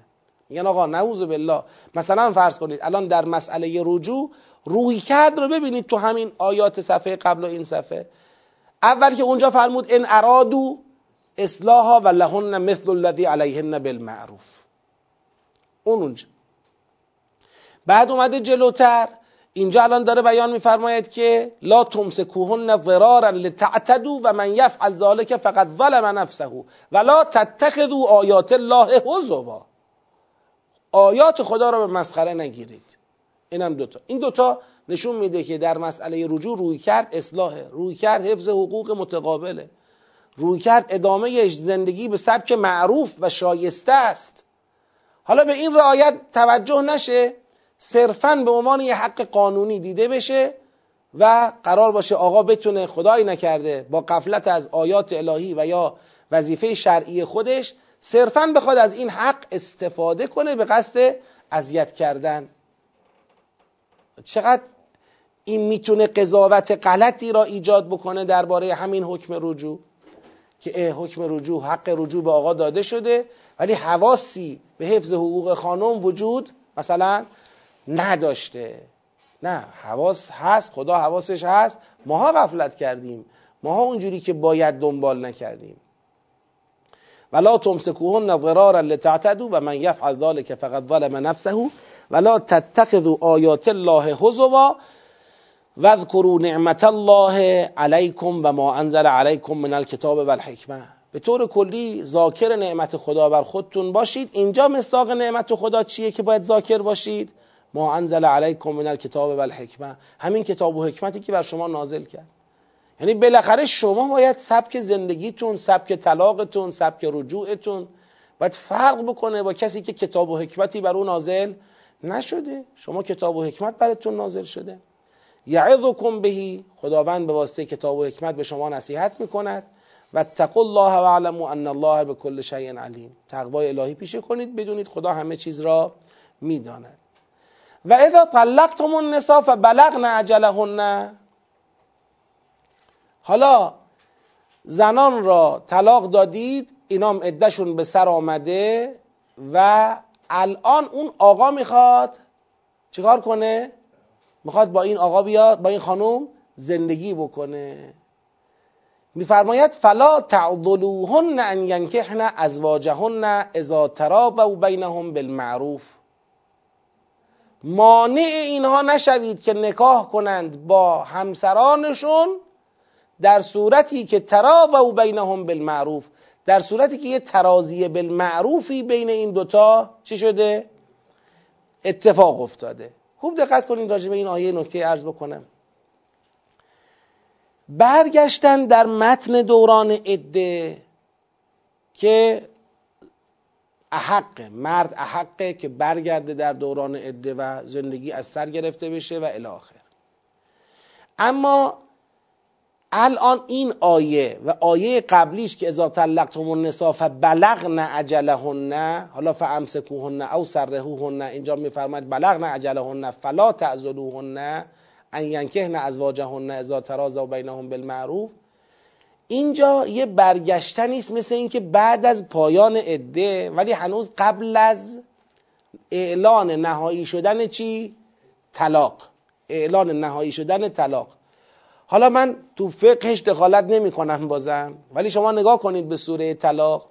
میگن آقا نعوذ بالله. مثلا فرض کنید الان در مسئله رجوع روی کرد رو ببینید تو همین آیات صفحه قبل و این صفحه. اول که اونجا فرمود ان ارادو اصلاحا و لهن مثل الذی علیهن بالمعروف. اون اونجا. بعد اومده جلوتر اینجا الان داره بیان میفرماید که لا تمسکوهن ضرارا لتعتدوا و من یفعل ذلك فقد ظلم نفسه ولا تتخذوا آیات الله هزوا. آیات خدا را به مسخره نگیرید. اینم دوتا این دوتا نشون میده که در مسئله رجوع روی کرد اصلاحه روی کرد حفظ حقوق متقابله. روی کرد ادامه زندگی به سبک معروف و شایسته است. حالا به این رعایت توجه نشه. صرفا به عنوان یه حق قانونی دیده بشه و قرار باشه آقا بتونه خدایی نکرده با قفلت از آیات الهی و یا وظیفه شرعی خودش صرفا بخواد از این حق استفاده کنه به قصد اذیت کردن. چقدر این می‌تونه قضاوت غلطی را ایجاد بکنه درباره همین حکم رجوع؟ که حکم رجوع حق رجوع به آقا داده شده ولی حواسی به حفظ حقوق خانم وجود مثلا نداشته. نه حواس هست خدا حواسش هست. ماها غفلت کردیم. ماها اونجوری که باید دنبال نکردیم. ولا تمسكوهن ضرارا لتعتدوا و من ذلك فقد ظلم نفسه ولا تتخذوا آیات الله هزوا واذكروا نعمت الله علیکم و ما انزل علیکم من الكتاب والحکمه. به طور کلی ذاکر نعمت خدا بر خودتون باشید. اینجا مصداق نعمت خدا چیه که باید ذاکر باشید؟ ما انزل علیکم من الکتاب والحکمه. همین کتاب و حکمتی که بر شما نازل کرد. یعنی بالاخره شما باید سبک زندگیتون سبک طلاقتون سبک رجوعتون باید فرق بکنه با کسی که کتاب و حکمتی بر اون نازل نشده. شما کتاب و حکمت براتون نازل شده. یعظکم بهی. خداوند به واسطه کتاب و حکمت به شما نصیحت می‌کند. و اتقوا الله و علموا ان الله به کل شیء علیم. تقوای الهی پیشه کنید. بدونید خدا همه چیز را می‌داند. و اذا طلقتم النساء فبلغن اجلهن. حالا زنان را طلاق دادید اینام عدهشون به سر آمده و الان اون آقا می‌خواد چیکار کنه؟ می‌خواد با این آقا بیاد با این خانم زندگی بکنه. میفرماید فلا تعضلوهن ان ینکحن ازواجهن اذا ترابوا بینهم بالمعروف. مانع اینها نشوید که نکاح کنند با همسرانشون در صورتی که تراو بینهم بالمعروف. در صورتی که یه ترازی بالمعروفی بین این دوتا چی شده؟ اتفاق افتاده. خوب دقت کنید راجع به این آیه نکته ارز بکنم. برگشتن در متن دوران عده که احق مرد احقه که برگرده در دوران عده و زندگی از سر گرفته بشه و الاخر اما الان این آیه و آیه قبلیش که اذا طلقتم النساء فبلغن اجلهن حالا فامسکوهن او سرهوهن اینجا میفرماید بلغن اجلهن فلا تعذلوهن ان ینکهن ازواجهن اذا تراضوا بینهم بالمعروف. اینجا یه برگشتنی است مثل اینکه بعد از پایان عده ولی هنوز قبل از اعلان نهایی شدن چی؟ طلاق. اعلان نهایی شدن طلاق. حالا من تو فقهش دخالت نمی کنم بازم ولی شما نگاه کنید به سوره طلاق.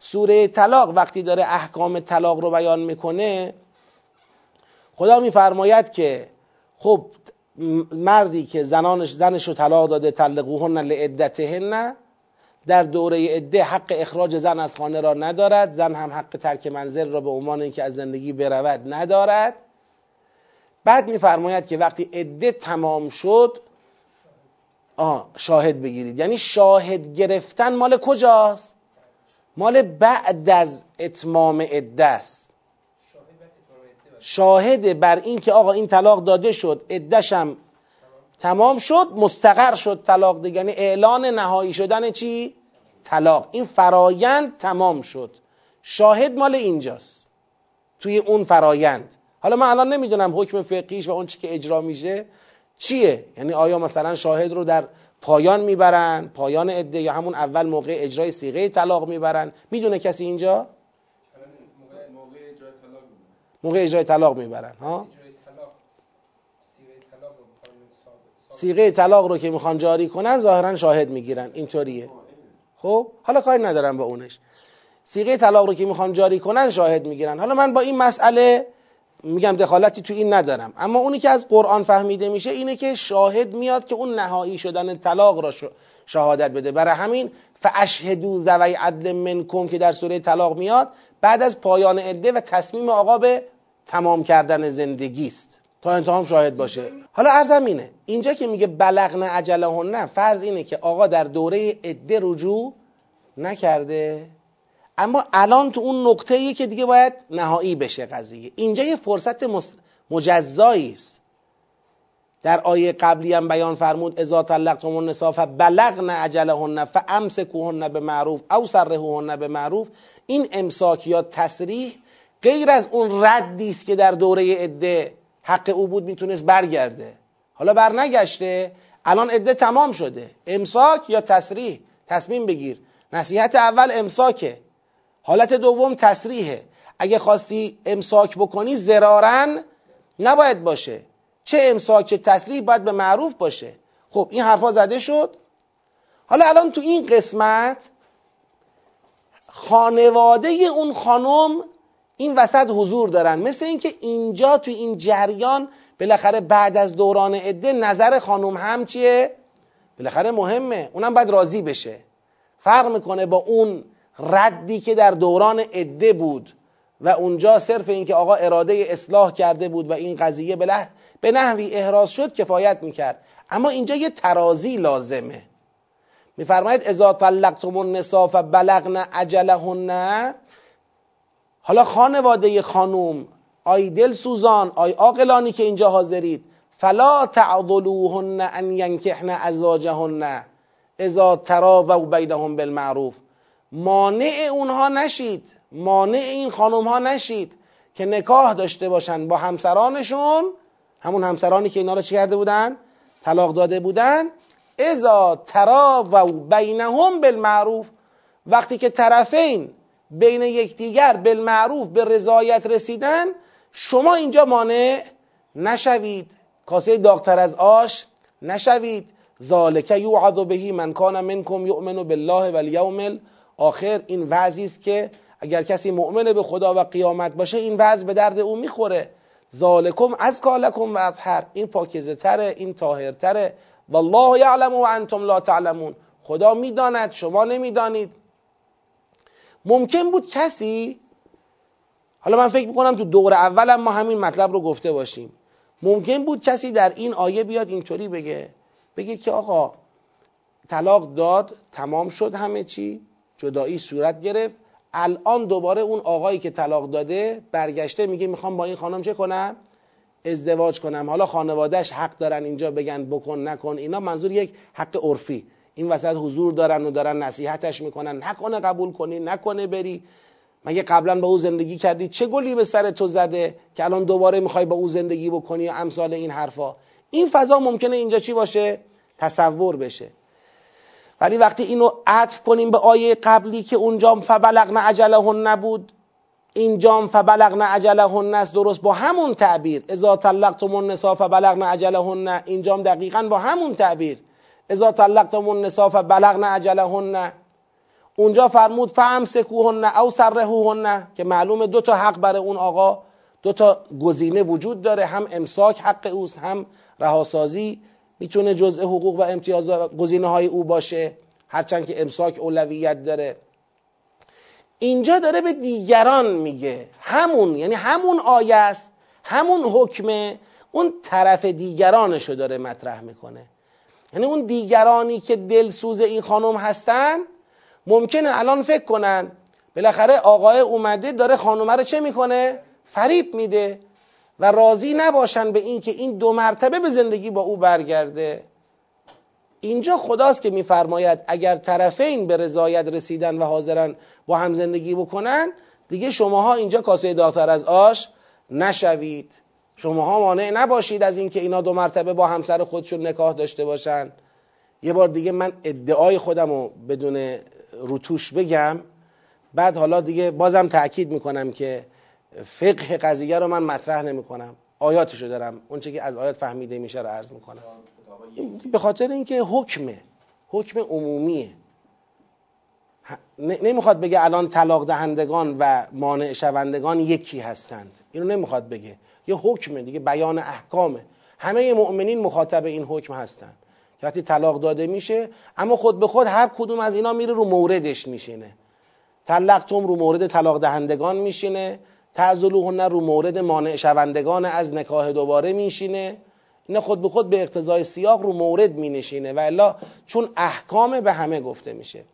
سوره طلاق وقتی داره احکام طلاق رو بیان می‌کنه خدا میفرماید که خب مردی که زنانش زنش رو طلاق داده طلقوهن لعدتهن در دوره عده حق اخراج زن از خانه را ندارد. زن هم حق ترک منزل را به عنوان اینکه از زندگی برود ندارد. بعد میفرماید که وقتی عده تمام شد آه شاهد بگیرید. یعنی شاهد گرفتن مال کجاست؟ مال بعد از اتمام عده است. شاهد بر این که آقا این طلاق داده شد عدهشم تمام شد مستقر شد طلاق دیگه. یعنی اعلان نهایی شدن چی؟ طلاق. این فرایند تمام شد. شاهد مال اینجاست. توی اون فرایند. حالا من الان نمی‌دونم حکم فقیش و اون چی که اجرا میشه چیه. یعنی آیا مثلا شاهد رو در پایان می‌برن پایان عده یا همون اول موقع اجرای سیغه طلاق می‌برن؟ می‌دونه کسی اینجا؟ موقع اجرای طلاق می‌برن ها؟ سیغه طلاق رو که می‌خوان جاری کنن ظاهرا شاهد می‌گیرن اینطوریه. خب؟ حالا کاری ندارم با اونش. سیغه طلاق رو که می‌خوان جاری کنن شاهد می‌گیرن. حالا من با این مسئله میگم دخالتی تو این ندارم. اما اونی که از قرآن فهمیده میشه اینه که شاهد میاد که اون نهایی شدن طلاق را شهادت بده. برای همین فاشهدو ذوی عدل منکم که در سوره طلاق میاد بعد از پایان عده و تصمیم آقا به تمام کردن زندگی است. تا انتهام شاهد باشه. حالا ارزم اینه. اینجا که میگه بلغن نه فرض اینه که آقا در دوره عده رجوع نکرده. اما الان تو اون نقطه ای که دیگه باید نهایی بشه قضیه. اینجا یه فرصت مجزایی است. در آیه قبلی هم بیان فرمود اذا طلقتم النساء فبلغن اجلهن فامسكوهن به معروف او سرهوهن به معروف. این امساک یا تصریح غیر از اون ردی است که در دوره عده حق او بود می‌تونست برگرده. حالا بر نگشته الان عده تمام شده. امساک یا تصریح تصمیم بگیر. نصیحت اول امساکه. حالت دوم تصریحه اگه خواستی امساک بکنی زرارن نباید باشه. چه امساک چه تصریح باید به معروف باشه. خب این حرفا زده شد. حالا الان تو این قسمت خانواده اون خانم این وسط حضور دارن. مثل اینکه اینجا تو این جریان بالاخره بعد از دوران عده نظر خانم هم چیه؟ بالاخره مهمه. اونم باید راضی بشه. فرق می‌کنه با اون ردی که در دوران عده بود و اونجا صرف اینکه آقا اراده اصلاح کرده بود و این قضیه به نحوی احراز شد کفایت می‌کرد. اما اینجا یه ترازی لازمه. میفرماید اذا طلقتم النساء فبلغن اجلهن حالا خانواده خانوم آی دل سوزان آی عاقلانی که اینجا حاضرید فلا تعضلوهن ان ینکحن ازواجهن اذا تراضوا بینهم بالمعروف. مانع اونها نشید مانع این خانم ها نشید که نکاح داشته باشن با همسرانشون همون همسرانی که اینا رو چی کرده بودن؟ طلاق داده بودن. اذا تراضوا بینهم بالمعروف. وقتی که طرفین بین یکدیگر بالمعروف به رضایت رسیدن شما اینجا مانع نشوید. کاسه داغتر از آش نشوید. ذالک یوعظ بهی من کان منکم یؤمن بالله والیوم آخر این وضعی است که اگر کسی مؤمن به خدا و قیامت باشه این وضع به درد او می‌خوره. ذالکم از کالکم و از هر این پاکزه تره این طاهر تره. والله یعلم و انتم لا تعلمون. خدا می‌داند شما نمی‌دانید. ممکن بود کسی حالا من فکر می‌کنم تو دور اولم ما همین مطلب رو گفته باشیم. ممکن بود کسی در این آیه بیاد اینطوری بگه بگه که آقا طلاق داد تمام شد همه چی جدایی صورت گرفت. الان دوباره اون آقایی که طلاق داده برگشته میگه می‌خوام با این خانم چه کنم؟ ازدواج کنم. حالا خانوادهش حق دارن اینجا بگن بکن نکن اینا. منظور یک حق عرفی. این وسط حضور دارن و دارن نصیحتش می‌کنن. نکنه قبول کنی نکنه بری. مگه قبلا با او زندگی کردی؟ چه گلی به سر تو زده که الان دوباره می‌خوای با او زندگی بکنی یا امثال این حرفا؟ این فضا ممکنه اینجا چی باشه؟ تصور بشه. ولی وقتی اینو عطف کنیم به آیه قبلی که اونجا فبلغن عجلهن نبود اینجام فبلغن عجلهن است درست با همون تعبیر. اذا طلقتم النساء فبلغن عجلهن اینجام دقیقا با همون تعبیر. اذا طلقتم النساء فبلغن عجلهن اونجا فرمود فامسکوهن او سرهوهن که معلومه دو تا حق برای اون آقا. دو تا گزینه وجود داره هم امساک حق اوست هم رهاسازی می‌تونه جزء حقوق و امتیاز گزینه های او باشه هرچند که امساک اولویت داره. اینجا داره به دیگران میگه. همون یعنی همون آیه است همون حکمه اون طرف دیگرانشو داره مطرح می‌کنه. یعنی اون دیگرانی که دلسوز این خانم هستن ممکنه الان فکر کنن بالاخره آقای اومده داره خانومه رو چه می‌کنه؟ فریب میده و راضی نباشن به اینکه این دو مرتبه به زندگی با او برگرده. اینجا خداست که میفرماید اگر طرفین به رضایت رسیدن و حاضرن با هم زندگی بکنن دیگه شماها اینجا کاسه داغتر از آش نشوید. شماها مانع نباشید از اینکه اینا دو مرتبه با همسر خودشون نکاح داشته باشن. یه بار دیگه من ادعای خودم رو بدون روتوش بگم. بعد حالا دیگه بازم تاکید می‌کنم که فقه قضیه رو من مطرح نمی کنم آیاتشو دارم. اونچه که از آیات فهمیده میشه رو عرض می‌کنم. به خاطر اینکه حکمه. حکم عمومیه. نمی‌خواد بگه الان طلاق دهندگان و مانع شوندگان یکی هستند. اینو نمی‌خواد بگه. یه حکمه دیگه بیان احکامه. همه مؤمنین مخاطب این حکم هستند وقتی طلاق داده میشه اما خود به خود هر کدوم از اینا میره رو موردش میشینه. طلقتم رو مورد طلاق دهندگان میشینه. تعذلوهن رو مورد مانع شوندگان از نکاح دوباره میشینه. اینا خود به خود به اقتضای سیاق رو مورد مینشینه. و الا چون احکام به همه گفته میشه.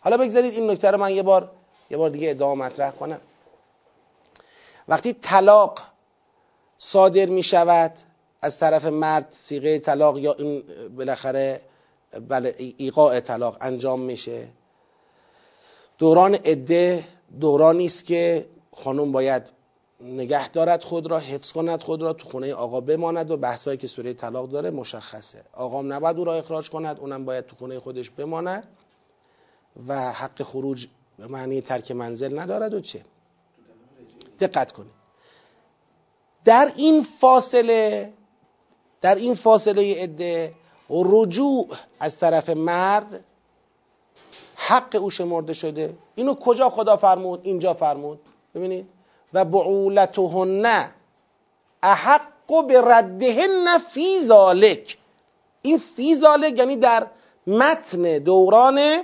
حالا بگذارید این نکته رو من یه بار یه بار دیگه ادعا مطرح کنم. وقتی طلاق صادر می شود از طرف مرد سیغه طلاق یا این بالاخره بله ایقاع طلاق انجام میشه. دوران عده دورانی است که خانم باید نگه دارد خود را حفظ کند خود را تو خونه آقا بماند و بحثایی که سوره طلاق داره مشخصه. آقام نباید او را اخراج کند اونم باید تو خونه خودش بماند و حق خروج به معنی ترک منزل ندارد و چه؟ دقت کنید. در این فاصله در این فاصله عده رجوع از طرف مرد حق او شمرده شده. اینو کجا خدا فرمود؟ اینجا فرمود. ببینید. و بعولتهن احق به ردهن فی ذالک این فی ذالک یعنی در متن دوران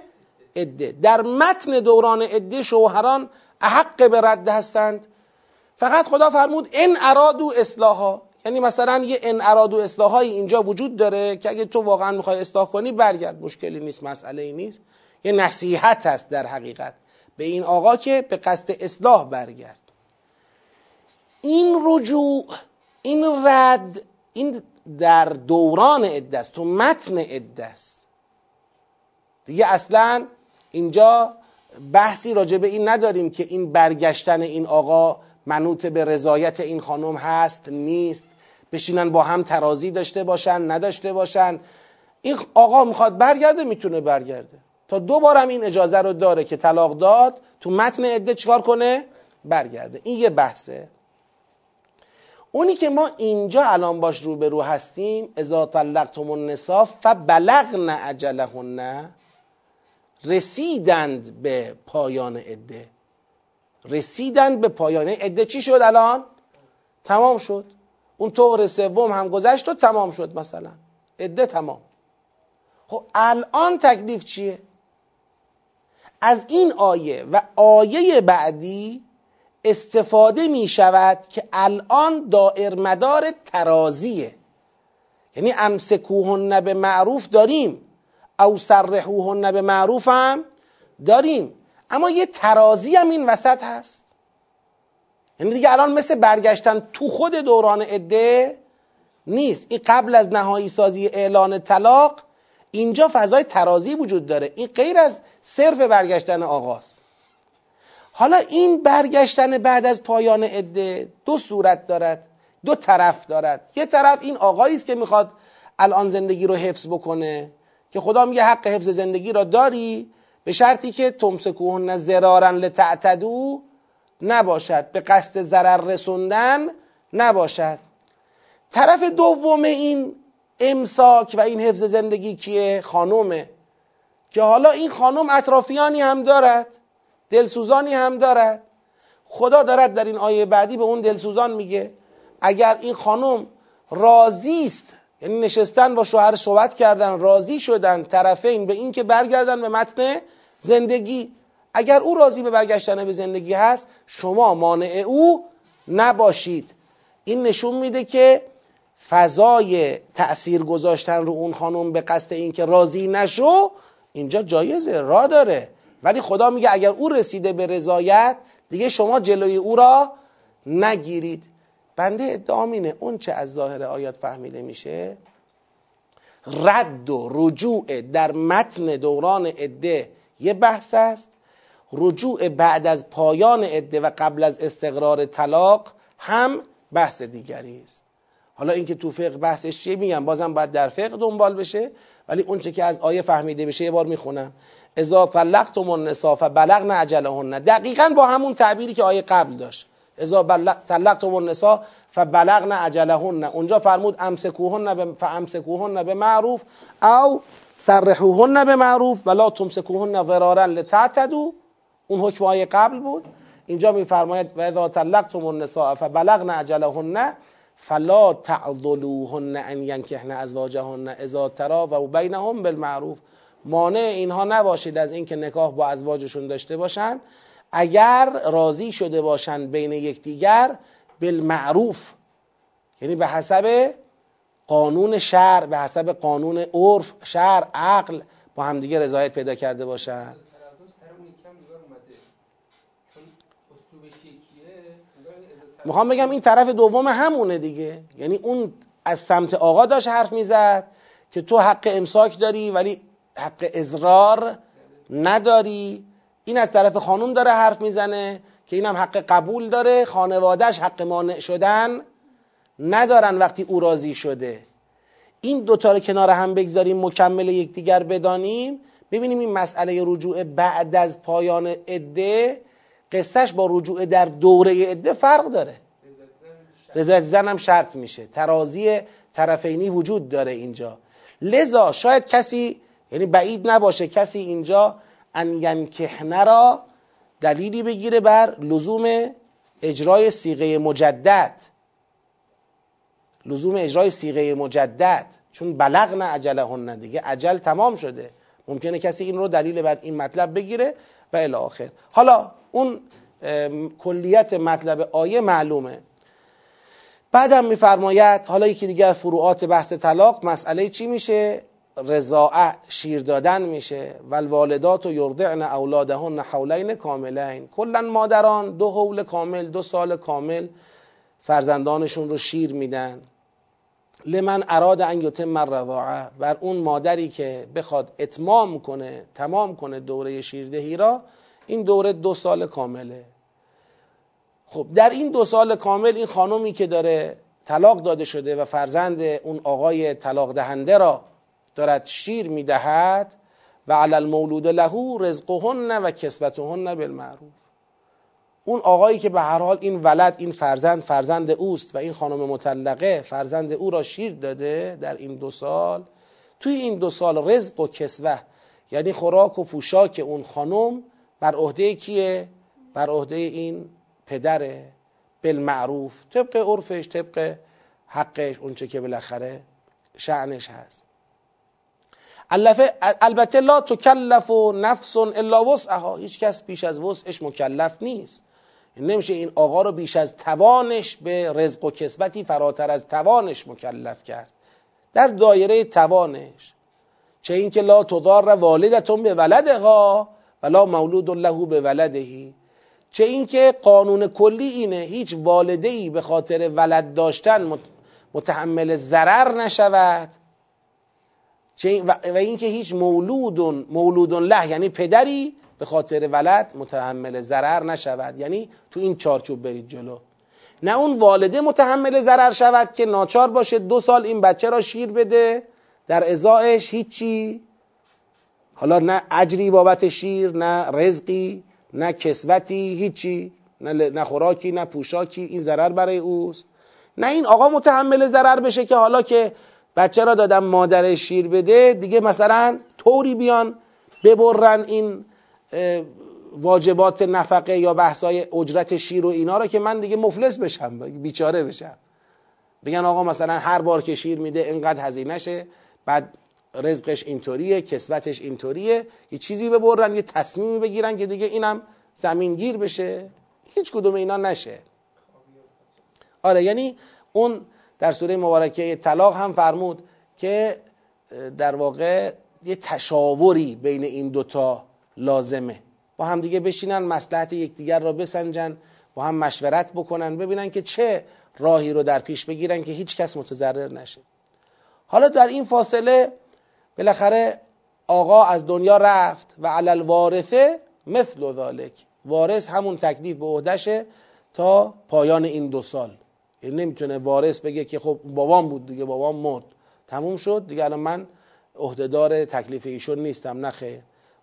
عده. در متن دوران عده شوهران احق به رد هستند. فقط خدا فرمود ان ارادو اصلاحا. یعنی مثلا یه ان ارادو اصلاحایی اینجا وجود داره که اگه تو واقعا می‌خوای اصلاح کنی برگرد مشکلی نیست مسئله ای نیست. یه نصیحت هست در حقیقت. به این آقا که به قصد اصلاح برگرد. این رجوع این رد این در دوران عده است تو متن عده است دیگه اصلا اینجا بحثی راجع به این نداریم که این برگشتن این آقا منوط به رضایت این خانم هست نیست. بشینن با هم ترازی داشته باشن نداشته باشن. این آقا می‌خواد برگرده می‌تونه برگرده. تا دو بارم این اجازه رو داره که طلاق داد تو متن عده چیکار کنه؟ برگرده. این یه بحثه. اونی که ما اینجا الان باش روبرو هستیم اذا طلقتم النساء فبلغن اجلهن رسیدند به پایان عده. رسیدند به پایان عده چی شد الان؟ تمام شد. اون طهر سوم هم گذشت و تمام شد مثلا. عده تمام. خب الان تکلیف چیه؟ از این آیه و آیه بعدی استفاده می شود که الان دائر مدار ترازیه. یعنی امسکوهن به معروف داریم. او سرحوهن به معروف هم داریم. اما یه ترازی هم این وسط هست. یعنی دیگه الان مثل برگشتن تو خود دوران عده نیست. این قبل از نهایی سازی اعلان طلاق اینجا فضای ترازی وجود داره. این غیر از صرف برگشتن آغاز. حالا این برگشتن بعد از پایان عده دو صورت دارد دو طرف دارد. یه طرف این آقایی است که می‌خواد الان زندگی رو حفظ بکنه که خدا میگه حق حفظ زندگی را داری. به شرطی که تمسکوهن زرارن لتعتدو نباشد به قصد ضرر رسوندن نباشد. طرف دوم این امساک و این حفظ زندگی کیه؟ خانومه. که حالا این خانم اطرافیانی هم دارد دلسوزانی هم دارد. خدا دارد در این آیه بعدی به اون دلسوزان میگه اگر این خانم راضی است یعنی نشستن با شوهر صحبت کردن راضی شدن طرفین به این که برگردن به متن زندگی. اگر او راضی به برگشتن به زندگی هست شما مانع او نباشید. این نشون میده که فضای تأثیر گذاشتن رو اون خانم به قصد اینکه راضی نشو اینجا جایزه را داره. ولی خدا میگه اگر او رسیده به رضایت دیگه شما جلوی او را نگیرید. بنده ادعام اینه اون چه از ظاهر آیات فهمیده میشه رد و رجوع در متن دوران عده یه بحث است. رجوع بعد از پایان عده و قبل از استقرار طلاق هم بحث دیگری است. حالا اینکه تو فقه بحثش چیه میگم بازم باید در فقه دنبال بشه ولی اونچه که از آیه فهمیده بشه یه بار می‌خونم. اذا طلقتم النساء فبلغن اجلهن دقیقا با همون تعبیری که آیه قبل داشت. اذا طلقتم النساء فبلغن اجلهن اونجا فرمود امسکوهن به فامسکوهن به معروف او سرحوهن به معروف ولا تمسکوهن ضرارا لتعتدوا. اون حکم آیه قبل بود. اینجا میفرماید و اذا طلقتم النساء فبلغن اجلهن فلا تعضلوهن ان ينكحن ازواجهن اذا تراضوا بینهم بالمعروف. مانع اینها نباشید از اینکه نکاح با ازواجشون داشته باشند اگر راضی شده باشند بین یکدیگر بالمعروف یعنی به حسب قانون شهر به حسب قانون عرف شهر عقل با همدیگه رضایت پیدا کرده باشند می‌خوام بگم این طرف دوم همونه دیگه. یعنی اون از سمت آقا داشت حرف می‌زد که تو حق امساک داری ولی حق ازرار نداری. این از طرف خانوم داره حرف می‌زنه که اینم حق قبول داره. خانوادهش حق مانع شدن. ندارن وقتی او راضی شده. این دوتا رو کنار هم بگذاریم مکمل یکدیگر بدانیم. ببینیم این مسئله رجوع بعد از پایان عده قصهش با رجوع در دوره عده فرق داره. رضایت زن هم شرط میشه. ترازی طرفینی وجود داره اینجا. لذا شاید کسی یعنی بعید نباشه کسی اینجا ان ینکحنه را دلیلی بگیره بر لزوم اجرای سیغه مجدد. لزوم اجرای سیغه مجدد چون بلغن اجلهن دیگه عجل تمام شده. ممکنه کسی این رو دلیل بر این مطلب بگیره و الی آخر. حالا اون کلیت مطلب آیه معلومه. بعدم میفرماید حالا یکی دیگه از فروعات بحث طلاق مسئله چی میشه؟ رضاعه شیر دادن میشه. و الوالدات و یرضعن اولادهن حولین کاملین. کلا مادران دو حول کامل دو سال کامل فرزندانشون رو شیر میدن. لمن اراد ان یتم الرضاعه بر اون مادری که بخواد اتمام کنه تمام کنه دوره شیردهی را این دوره دو سال کامله. خب در این دو سال کامل این خانومی که داره طلاق داده شده و فرزند اون آقای طلاق دهنده را دارد شیر می‌دهد و علی المولود له رزقهن و کسبتهن بالمعروف. اون آقایی که به هر حال این ولد این فرزند فرزند اوست و این خانم مطلقه فرزند او را شیر داده در این دو سال توی این دو سال رزق و کسوه یعنی خوراک و پوشاک اون خانم بر عهده کیه؟ بر عهده این پدره بالمعروف طبق عرفش طبق حقش اونچه که بالاخره شعنش هست. البته لا تکلف و نفس الا وسعها هیچ کس بیش از وسعش مکلف نیست. نمیشه این آقا رو بیش از توانش به رزق و کسبتی فراتر از توانش مکلف کرد. در دایره توانش چه اینکه لا تضار والدتون به ولدها ولا مولود له به ولدهی چه اینکه قانون کلی اینه هیچ والده ای به خاطر ولد داشتن متحمل ضرر نشود. و اینکه هیچ مولود مولود له یعنی پدری به خاطر ولد متحمل ضرر نشود. یعنی تو این چارچوب برید جلو. نه اون والده متحمل ضرر شود که ناچار باشه دو سال این بچه را شیر بده. در ازایش هیچی. حالا نه اجری بابت شیر نه رزقی نه کسوتی هیچی. نه, خوراکی نه پوشاکی. این ضرر برای اوست. نه این آقا متحمل ضرر بشه که حالا که بچه را دادم مادر شیر بده دیگه مثلا طوری بیان ببرن این واجبات نفقه یا بحثای اجرت شیر و اینا رو که من دیگه مفلس بشم بیچاره بشم. بگن آقا مثلا هر بار که شیر میده اینقدر هزینهشه بعد رزقش اینطوریه کسبتش اینطوریه یه چیزی ببرن یه تصمیمی بگیرن که دیگه اینم زمین گیر بشه. هیچ کدوم اینا نشه. آره یعنی اون در سوره مبارکه طلاق هم فرمود که در واقع یه تشاوری بین این دوتا لازمه. با هم دیگه بشینن مسلحت یکدیگر را بسنجن با هم مشورت بکنن ببینن که چه راهی رو در پیش بگیرن که هیچ کس متضرر نشه. حالا در این فاصله بالاخره آقا از دنیا رفت و علل وارثه مثل ذالک وارث همون تکلیف به عهدشه تا پایان این دو سال. یعنی نمی‌تونه وارث بگه که خب بابام بود دیگه بابام مرد. تموم شد. دیگه الان من عهدهدار تکلیف ایشون نیستم. نخیر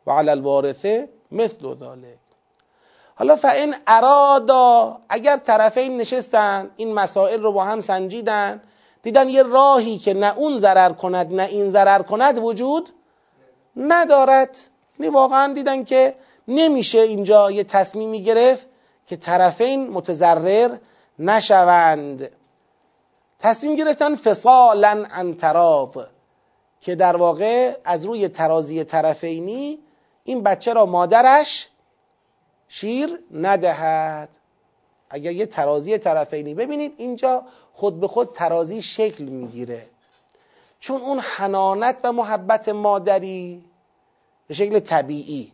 و علی الوارثه مثل ذالک حالا فان ارادا اگر طرفین نشستن این مسائل رو با هم سنجیدن دیدن یه راهی که نه اون ضرر کند نه این ضرر کند وجود ندارد. یعنی واقعا دیدن که نمیشه اینجا یه تصمیمی گرفت که طرفین متضرر نشوند. تصمیم گرفتن فصالا عن تراب که در واقع از روی ترازی طرفینی این بچه را مادرش شیر ندهد. اگر یه ترازی طرفینی ببینید اینجا خود به خود ترازی شکل می‌گیره. چون اون حنانت و محبت مادری به شکل طبیعی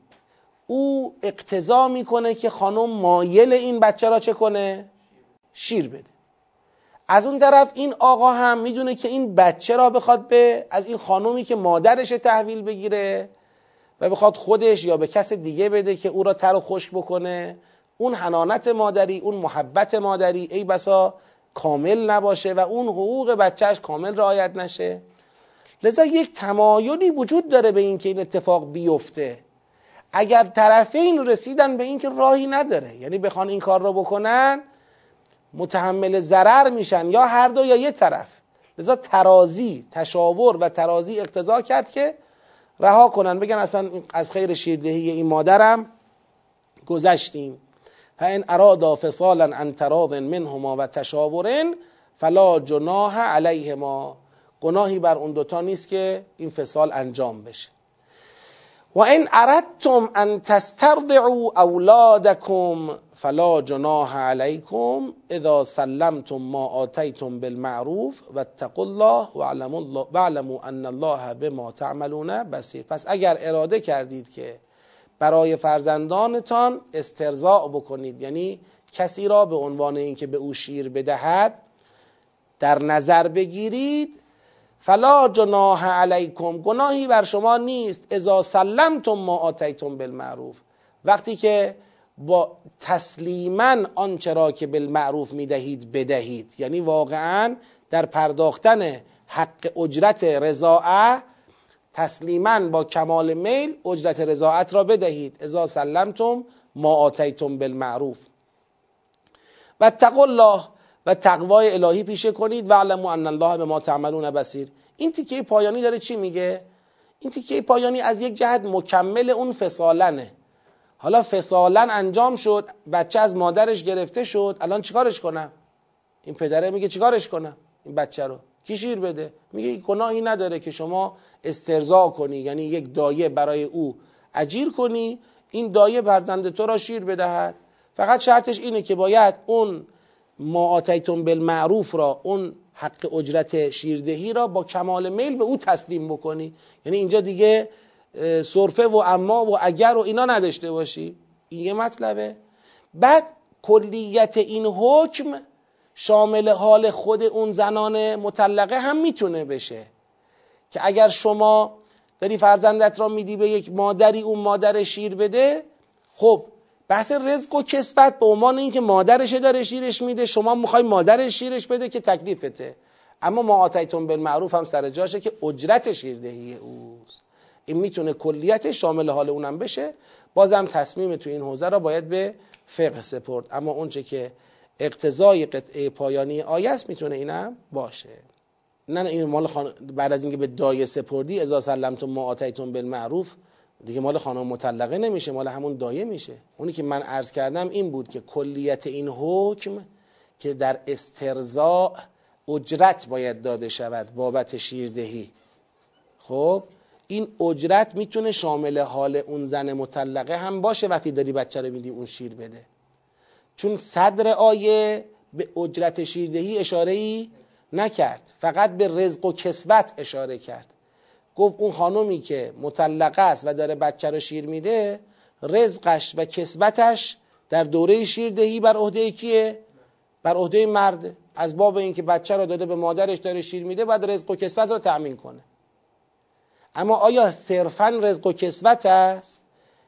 او اقتضا می‌کنه که خانم مایل این بچه را چه کنه؟ شیر بده. از اون طرف این آقا هم می‌دونه که این بچه را بخواد به از این خانومی که مادرش تحویل بگیره و بخواد خودش یا به کس دیگه بده که او را تر و خشک بکنه. اون حنانت مادری اون محبت مادری ای بسا کامل نباشه و اون حقوق بچهش کامل رعایت نشه. لذا یک تمایلی وجود داره به اینکه این اتفاق بیفته. اگر طرفین رسیدن به اینکه راهی نداره یعنی بخوان این کار رو بکنن متحمل ضرر میشن یا هر دو یا یه طرف. لذا ترازی تشاور و ترازی اقتضا کرد که رها کنن. بگن اصلا از خیر شیردهی این مادرم گذشتیم. فان ارادا فصالا عن تراض منهما و تشاور فلا جناح علیهما گناهی بر اون دوتا نیست که این فصال انجام بشه. و این اردتم ان تسترضعوا اولادکم فلا جناح علیکم اذا سلمتم ما آتیتم بالمعروف و اتقوا الله و ان الله بما تعملون بسیر پس اگر اراده کردید که برای فرزندانتان استرزاع بکنید یعنی کسی را به عنوان اینکه به او شیر بدهد در نظر بگیرید فلا جناح علیکم گناهی بر شما نیست. اذا سلمتم ما آتیتم بالمعروف. وقتی که با تسلیما آنچه را که بالمعروف می‌دهید بدهید. یعنی واقعا در پرداختن حق اجرت رضاعه تسلیما با کمال میل اجرت رضاعت را بدهید. اذا سلمتم ما آتیتم بالمعروف. و تقوا الله و تقوای الهی پیشه کنید و علمو ان الله به ما تعملون بسیر این تیکه پایانی داره چی میگه؟ این تیکه پایانی از یک جهت مکمل اون فسالنه حالا فسالن انجام شد بچه از مادرش گرفته شد الان چیکارش کنم؟ این پدره میگه چیکارش کنم؟ این بچه رو. کی شیر بده؟ میگه گناهی نداره که شما استرزا کنی یعنی یک دایه برای او اجیر کنی این دایه فرزند تو را شیر بدهد. فقط شرطش اینه که باید اون ما آتیتون بالمعروف را اون حق اجرت شیردهی را با کمال میل به او تسلیم بکنی. یعنی اینجا دیگه صرفه و اما و اگر و اینا نداشته باشی؟ این یه مطلبه. بعد کلیت این حکم شامل حال خود اون زنان مطلقه هم می‌تونه بشه. که اگر شما داری فرزندت را میدی به یک مادری اون مادر شیر بده خب بحث رزق و کسبت به عنوان اینکه مادرش داره شیرش میده شما می‌خوای مادرش شیرش بده که تکلیفته. اما ما آتیتون بالمعروف هم سر جاشه که اجرت شیردهی اوست. این می‌تونه کلیت شامل حال اونم بشه. بازم تصمیم تو این حوزه را باید به فقه سپرد. اما اونچه که اقتضای قطعه پایانی آیه است می‌تونه اینم باشه. نه این مال خان... بعد از اینکه به دایه سپردی اذا سلمتم ما آتیتون بالمعروف دیگه مال خانم مطلقه نمیشه مال همون دایه میشه. اونی که من عرض کردم این بود که کلیت این حکم که در استرزاع اجرت باید داده شود بابت شیردهی. خب؟ این اجرت می‌تونه شامل حال اون زن مطلقه هم باشه وقتی داری بچه رو میدی اون شیر بده. چون صدر آیه به اجرت شیردهی اشاره ای نکرد. فقط به رزق و کسبت اشاره کرد. گفت اون خانومی که مطلقه است و داره بچه رو شیر میده رزقش و کسبتش در دوره شیردهی بر عهده کیه؟ بر عهده مرد. از باب اینکه بچه رو داده به مادرش داره شیر میده بعد رزق و کسبت رو تأمین کنه. اما آیا صرفا رزق و کسبت است؟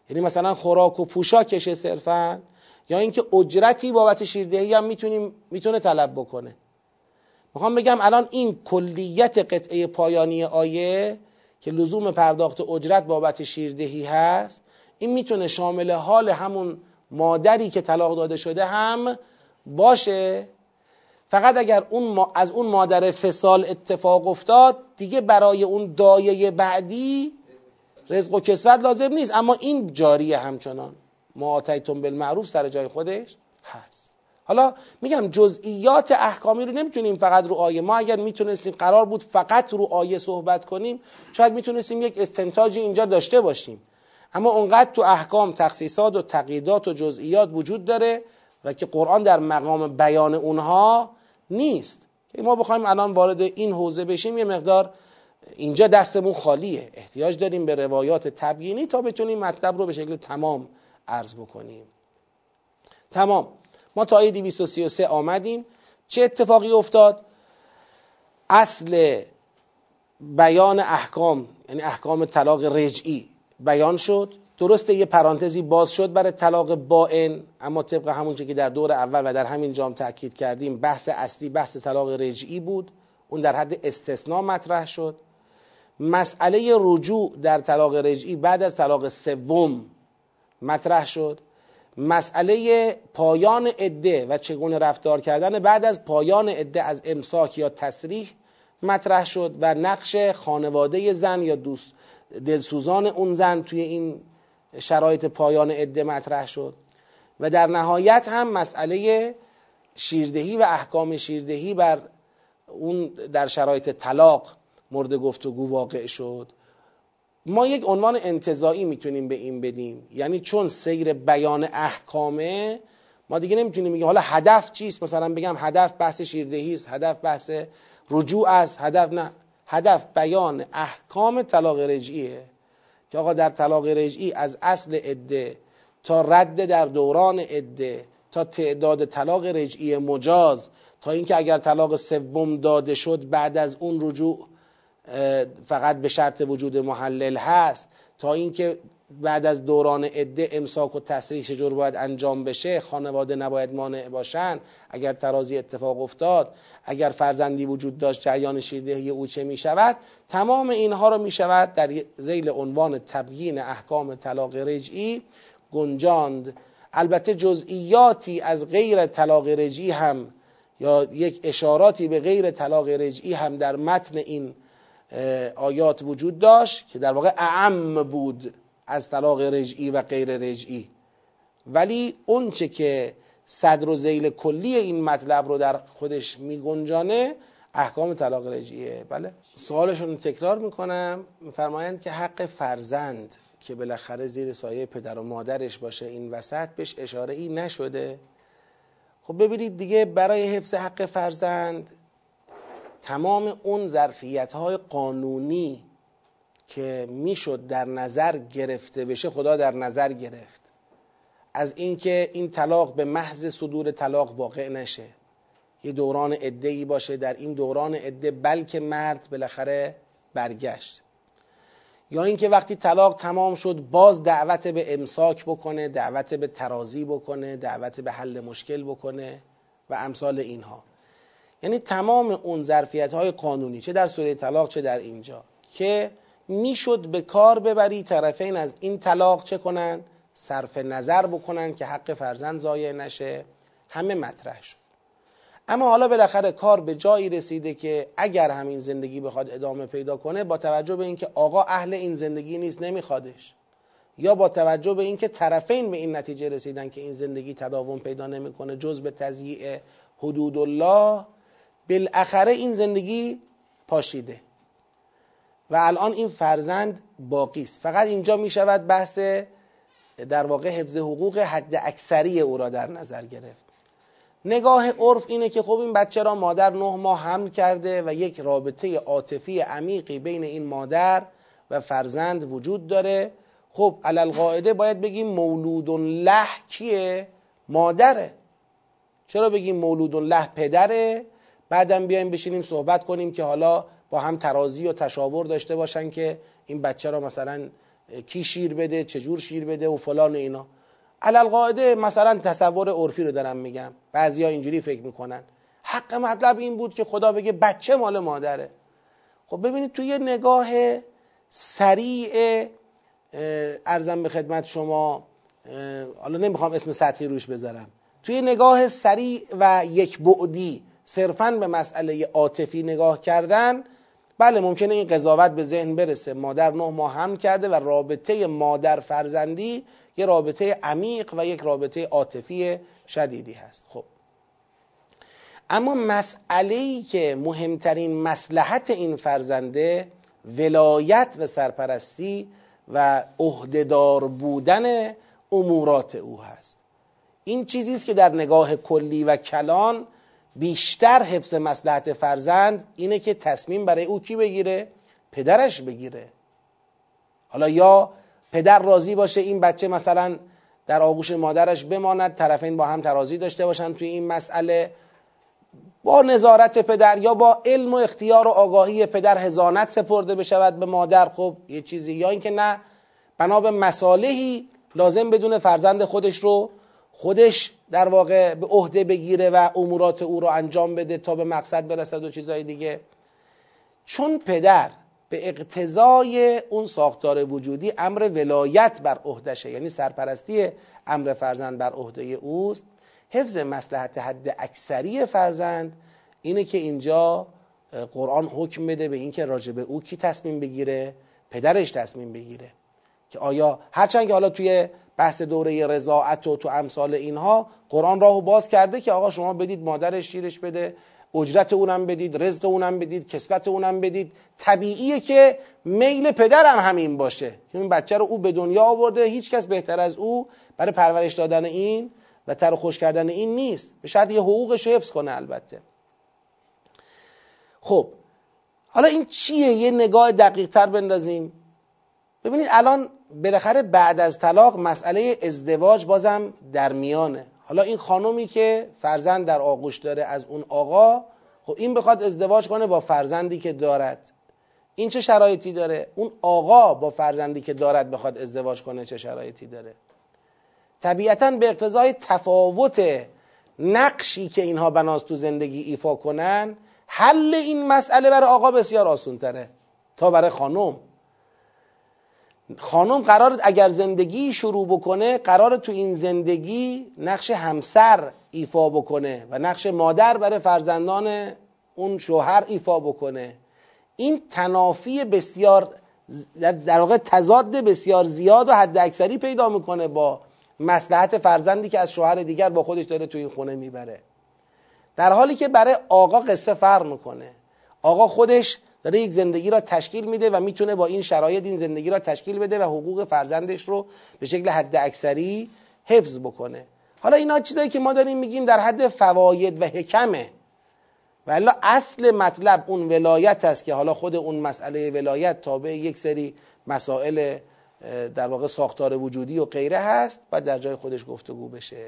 یعنی مثلا خوراک و پوشاکشه صرفا؟ یا اینکه اجرتی بابت شیردهی هم می‌تونیم می‌تونه طلب بکنه؟ می‌خوام بگم الان این کلیت قطعه پایانی آیه که لزوم پرداخت اجرت بابت شیردهی هست این می‌تونه شامل حال همون مادری که طلاق داده شده هم باشه. فقط اگر اون از اون مادر فسال اتفاق افتاد دیگه برای اون دایه بعدی رزق و کسوت لازم نیست. اما این جاریه همچنان. ما آتیتون بالمعروف سر جای خودش هست. حالا میگم جزئیات احکامی رو نمی‌تونیم فقط رو آیه ما. اگر می‌تونستیم قرار بود فقط رو آیه صحبت کنیم شاید می‌تونستیم یک استنتاجی اینجا داشته باشیم. اما اونقدر تو احکام تخصیصات و تقییدات و جزئیات وجود داره و که قرآن در مقام بیان اونها نیست. که ما بخوایم الان وارد این حوزه بشیم یه مقدار اینجا دستمون خالیه. احتیاج داریم به روایات تبیینی تا بتونیم مطلب رو به شکل تمام عرض بکنیم. تمام. ما تا آیه 233 آمدیم. چه اتفاقی افتاد؟ اصل بیان احکام یعنی احکام طلاق رجعی بیان شد. درسته یه پرانتزی باز شد برای طلاق باین اما طبق همون که در دور اول و در همین جام تاکید کردیم بحث اصلی بحث طلاق رجعی بود. اون در حد استثناء مطرح شد. مسئله رجوع در طلاق رجعی بعد از طلاق سوم مطرح شد. مسئله پایان عده و چگونه رفتار کردن بعد از پایان عده از امساک یا تصریح مطرح شد و نقش خانواده زن یا دوست دلسوزان اون زن توی این شرایط پایان عده مطرح شد. و در نهایت هم مسئله شیردهی و احکام شیردهی بر اون در شرایط طلاق مورد گفتگو واقع شد. ما یک عنوان انتظایی می‌تونیم به این بدیم. یعنی چون سیر بیان احکامه ما دیگه نمی‌تونیم بگیم حالا هدف چیست؟ مثلا بگم هدف بحث شیردهی است هدف بحث رجوع است هدف نه. هدف بیان احکام طلاق رجعیه. که آقا در طلاق رجعی از اصل عده تا رد در دوران عده تا تعداد طلاق رجعی مجاز تا اینکه اگر طلاق سوم داده شد بعد از اون رجوع فقط به شرط وجود محلل هست تا اینکه بعد از دوران عده امساک و تصریح چجور باید انجام بشه خانواده نباید مانع باشن. اگر ترازی اتفاق افتاد اگر فرزندی وجود داشت جریان شیردهی او چه می شود تمام اینها رو می شود در زیل عنوان تبیین احکام طلاق رجعی گنجاند. البته جزئیاتی از غیر طلاق رجعی هم یا یک اشاراتی به غیر طلاق رجعی هم در متن این آیات وجود داشت که در واقع اعم بود. از طلاق رجعی و غیر رجعی. ولی اونچه که صدر و زیل کلی این مطلب رو در خودش میگنجانه احکام طلاق رجعیه. بله. سوالشون تکرار می‌کنم. میفرمایند که حق فرزند که بالاخره زیر سایه پدر و مادرش باشه این وسط بهش اشاره ای نشده. خب ببینید دیگه برای حفظ حق فرزند تمام اون ظرفیت های قانونی که می‌شد در نظر گرفته بشه خدا در نظر گرفت. از اینکه این طلاق به محض صدور طلاق واقع نشه. یه دوران ای باشه در این دوران عده بلکه مرد بالاخره برگشت. یا اینکه وقتی طلاق تمام شد باز دعوت به امساک بکنه دعوت به ترازی بکنه دعوت به حل مشکل بکنه و امثال اینها. یعنی تمام اون ظرفیت های قانونی چه در سوره طلاق چه در اینجا که می‌شد به کار ببری طرفین از این طلاق چه کنن؟ صرف نظر بکنن که حق فرزند ضایع نشه. همه مطرح شد. اما حالا بالاخره کار به جایی رسیده که اگر همین زندگی بخواد ادامه پیدا کنه با توجه به اینکه آقا اهل این زندگی نیست نمیخوادش. یا با توجه به اینکه طرفین به این نتیجه رسیدن که این زندگی تداوم پیدا نمی‌کنه جز به تضییع حدود الله بالاخره این زندگی پاشیده. و الان این فرزند باقی است. فقط اینجا می شود بحث در واقع حفظ حقوق حد اکثری او را در نظر گرفت. نگاه عرف اینه که خب این بچه را مادر نه ماه حمل کرده و یک رابطه عاطفی عمیقی بین این مادر و فرزند وجود داره. خب علل قاعده باید بگیم مولود له کیه؟ مادره. چرا بگیم مولود له پدره؟ بعدم بیایم بشینیم صحبت کنیم که حالا با هم ترازی و تشاور داشته باشن که این بچه را مثلا کی شیر بده چجور شیر بده و فلان و اینا. علل قاعده مثلا تصور عرفی رو دارم میگم. بعضیا اینجوری فکر می‌کنن. حق مطلب این بود که خدا بگه بچه مال مادره. خب ببینید توی نگاه سریع ارزم به خدمت شما حالا نمی‌خوام اسم سطحی روش بذارم. توی نگاه سریع و یک بعدی صرفا به مسئله عاطفی نگاه کردن بله ممکنه این قضاوت به ذهن برسه. مادر نه ماه هم کرده و رابطه مادر فرزندی یه رابطه عمیق و یک رابطه عاطفی شدیدی هست. خب. اما مسئله که مهمترین مسلحت این فرزنده ولایت و سرپرستی و عهدهدار بودن امورات او هست. این چیزی است که در نگاه کلی و کلان بیشتر حفظ مسلحت فرزند اینه که تصمیم برای او کی بگیره؟ پدرش بگیره. حالا یا پدر راضی باشه این بچه مثلا در آغوش مادرش بماند طرفین با هم ترازی داشته باشن توی این مسئله. با نظارت پدر یا با علم و اختیار و آگاهی پدر هزانت سپرده بشود به مادر. خب یه چیزی. یا اینکه نه بنا به مصالحی لازم بدون فرزند خودش رو خودش در واقع به عهده بگیره و امورات او رو انجام بده تا به مقصد برسد و چیزهای دیگه. چون پدر به اقتضای اون ساختار وجودی امر ولایت بر عهدشه یعنی سرپرستی امر فرزند بر عهده اوست حفظ مسلحت حد اکثری فرزند اینه که اینجا قرآن حکم بده به اینکه راجع به او کی تصمیم بگیره پدرش تصمیم بگیره. که آیا هرچند که حالا توی بحث دوره رضاعت و تو امثال اینها قرآن راهو باز کرده که آقا شما بدید مادرش شیرش بده اجرت اونم بدید رزق اونم بدید کسبت اونم بدید. طبیعیه که میل پدرم همین باشه. که این بچه رو او به دنیا آورده هیچ کس بهتر از او برای پرورش دادن این و تر خوش کردن این نیست. به شرط یه حقوقش رو حفظ کنه البته. خب حالا این چیه؟ یه نگاه دقیق تر بندازیم. ببینید الان بالاخره بعد از طلاق مسئله ازدواج بازم در میانه. حالا این خانومی که فرزند در آغوش داره از اون آقا خب این بخواد ازدواج کنه با فرزندی که دارد. این چه شرایطی داره؟ اون آقا با فرزندی که دارد بخواد ازدواج کنه چه شرایطی داره؟ طبیعتا به اقتضای تفاوت نقشی که اینها بناس تو زندگی ایفا کنن حل این مسئله برای آقا بسیار آسون تره تا برای خانم. خانم قرار اگر زندگی شروع بکنه قرار تو این زندگی نقش همسر ایفا بکنه و نقش مادر برای فرزندان اون شوهر ایفا بکنه. این تنافی بسیار در واقع تضاد بسیار زیاد و حد اکثری پیدا می‌کنه با مسلحت فرزندی که از شوهر دیگر با خودش داره تو این خونه می‌بره. در حالی که برای آقا قصه فرق می‌کنه. آقا خودش داره یک زندگی را تشکیل میده و می‌تونه با این شرایط این زندگی را تشکیل بده و حقوق فرزندش رو به شکل حد اکثری حفظ بکنه. حالا اینا چیزایی که ما داریم میگیم در حد فواید و حکمه. و اصل مطلب اون ولایت است که حالا خود اون مسئله ولایت تابع یک سری مسائل در واقع ساختار وجودی و غیره هست و در جای خودش گفتگو بشه.